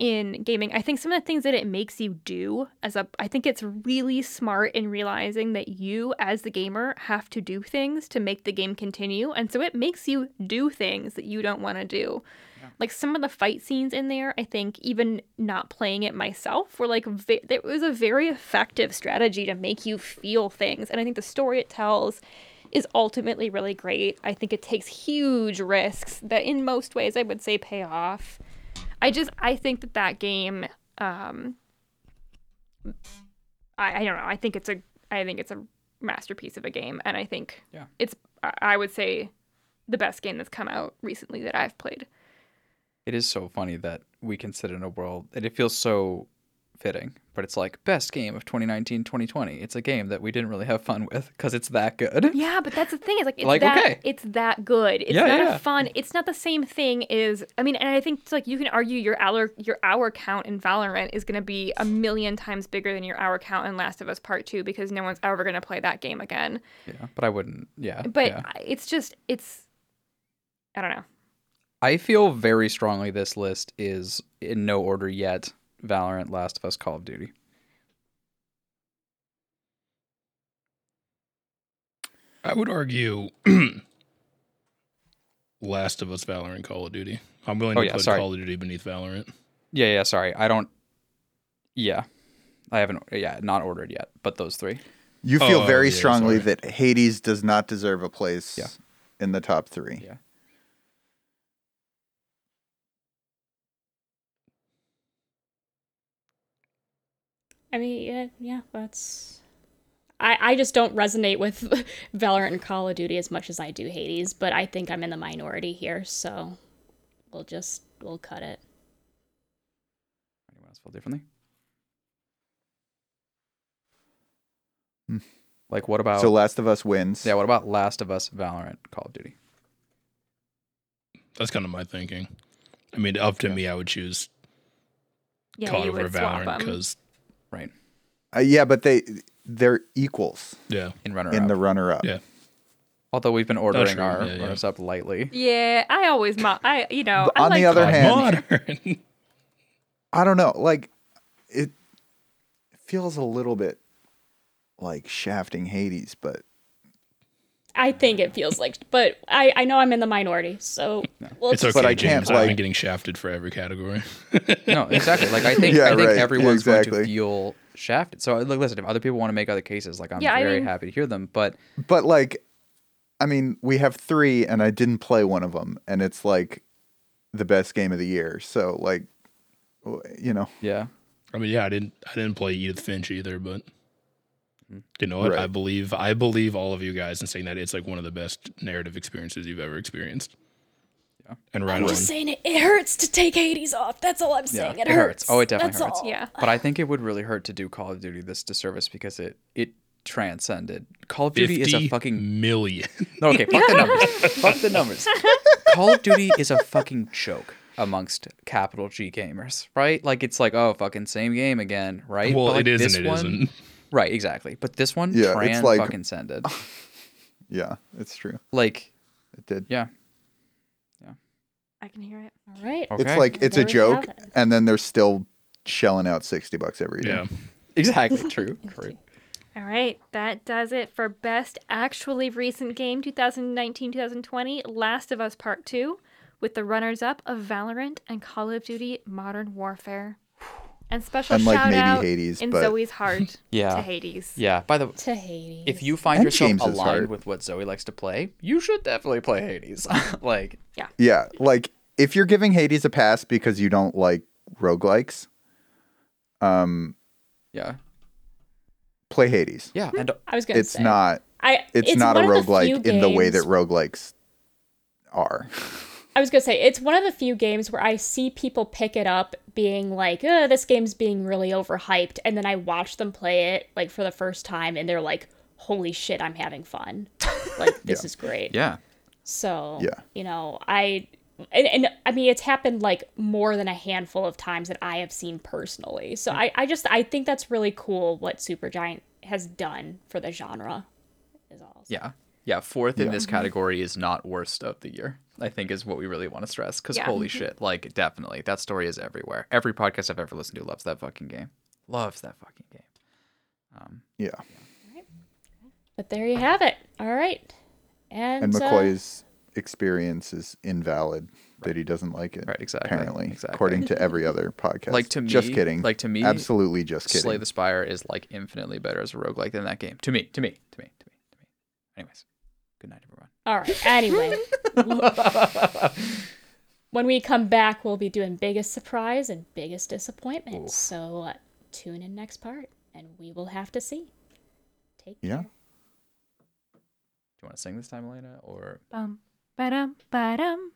in gaming. I think some of the things that it makes you do as a I think it's really smart in realizing that you as the gamer have to do things to make the game continue. And so it makes you do things that you don't want to do. Like some of the fight scenes in there, I think even not playing it myself were like it was a very effective strategy to make you feel things. And I think the story it tells is ultimately really great. I think it takes huge risks that in most ways I would say pay off. I just I think that that game um I, I don't know. I think it's a I think it's a masterpiece of a game and I think Yeah. it's I I would say the best game that's come out recently that I've played. It is so funny that we can sit in a world and it feels so fitting, but it's like best game of 2019 2020. It's a game that we didn't really have fun with because it's that good. Yeah, but that's the thing. It's like it's Like, that okay. it's that good. It's Yeah, not yeah. a fun. It's not the same thing as I mean, and I think it's like you can argue your hour your hour count in Valorant is going to be a million times bigger than your hour count in Last of Us Part Two because no one's ever going to play that game again. Yeah, but I wouldn't. Yeah. But yeah. It's just it's I don't know. I feel very strongly this list is in no order yet. Valorant, Last of Us, Call of Duty. I would argue Last of Us, Valorant, Call of Duty. I'm willing Oh, to yeah, put sorry. Call of Duty beneath Valorant. Yeah, yeah, sorry. I don't Yeah. I haven't yeah, not ordered yet, but those three. You feel Oh, very yeah, strongly sorry. that Hades does not deserve a place Yeah. in the top three. Yeah. I mean, yeah, yeah, that's. I, I just don't resonate with Valorant and Call of Duty as much as I do Hades, but I think I'm in the minority here, so we'll just we'll cut it. Anyone else feel differently? Hmm. Like what about So Last of Us wins. Yeah, what about Last of Us, Valorant, Call of Duty? That's kind of my thinking. I mean, up to Yeah. me, I would choose Yeah, COD you over Valorant because, Right. Uh, yeah, but they they're equals yeah. In runner in up. the runner up. Yeah. Although we've been ordering true. our Yeah, yeah. runners up lightly. Yeah, I always mo- I you know But I on the like- other God, hand- modern. I don't know. Like it feels a little bit like shafting Hades, but I think it feels like, but I, I know I'm in the minority, so we'll it's just- okay, But I can't, James. I've been getting shafted for every category. No, exactly. Like I think Yeah, I think right. Yeah, everyone's going to feel shafted. So look, listen, if other people want to make other cases, like I'm Yeah, I very mean- happy to hear them. But but like I mean, we have 3 and I didn't play one of them and it's like the best game of the year. So like you know, yeah, I mean, yeah, I didn't, I didn't play Edith Finch either, but you know what? I believe, I believe all of you guys in saying that it's like one of the best narrative experiences you've ever experienced. Yeah. And right I'm on. just saying it, it hurts to take Hades off. That's all I'm saying. Yeah, it, it hurts. hurts. Oh, it definitely That's hurts. all. Yeah. but I think it would really hurt to do Call of Duty this disservice because it it transcended. Call of Duty is a fucking million. no, okay. Fuck the numbers. fuck the numbers. Call of Duty is a fucking joke amongst capital G gamers, right? Like it's like oh fucking same game again, right? well, But, like, it is this and it one, not Right, exactly. But this one Yeah, it's like- fucking sended. yeah, it's true. Like It did. yeah. Yeah. I can hear it. All right. Okay. It's like it's There a joke it. and then they're still shelling out 60 bucks every day. yeah. exactly true. True. All right, that does it for best actually recent game 2019-2020 Last of Us Part 2 with the runners up of Valorant and Call of Duty Modern Warfare. And special Unlike shout maybe out Hades, in but- Zoe's heart Yeah. to Hades. Yeah. By the way, To Hades. if you find And yourself James's aligned heart. with what Zoe likes to play, you should definitely play Hades. like Yeah, Yeah. like if you're giving Hades a pass because you don't like roguelikes, um, yeah. play Hades. Yeah. And I was gonna It's say not I, it's, not a one of the roguelike in the way that games- roguelikes are. I was gonna say it's one of the few games where I see people pick it up being like, uh, "This game's being really overhyped," and then I watch them play it like for the first time, and they're like, "Holy shit, I'm having fun! Like this Yeah. is great." yeah. So Yeah. you know, I and, and I mean it's happened like more than a handful of times that I have seen personally. So I, I just I think that's really cool what Supergiant has done for the genre. Is all. Yeah. Yeah. Fourth in Yeah. this category is not worst of the year. I think is what we really want to stress. Because Yeah. holy shit, like definitely that story is everywhere. Every podcast I've ever listened to loves that fucking game. Loves that fucking game. Um, Yeah. But there you have it. All right. And, And uh, McCoy's experience is invalid that he doesn't like it. Right, exactly, Apparently, exactly. according to every other podcast. Like, to me, just kidding. like, to me, absolutely just kidding. Slay the Spire is like infinitely better as a roguelike than that game. To me, to me, to me, to me, to me. Anyways, good night, everyone. All right. Anyway, when we come back, we'll be doing biggest surprise and biggest disappointment. So uh, tune in next part, and we will have to see. Take Yeah. care. Do you want to sing this time, Elena, or Bum, ba-dum, ba-dum.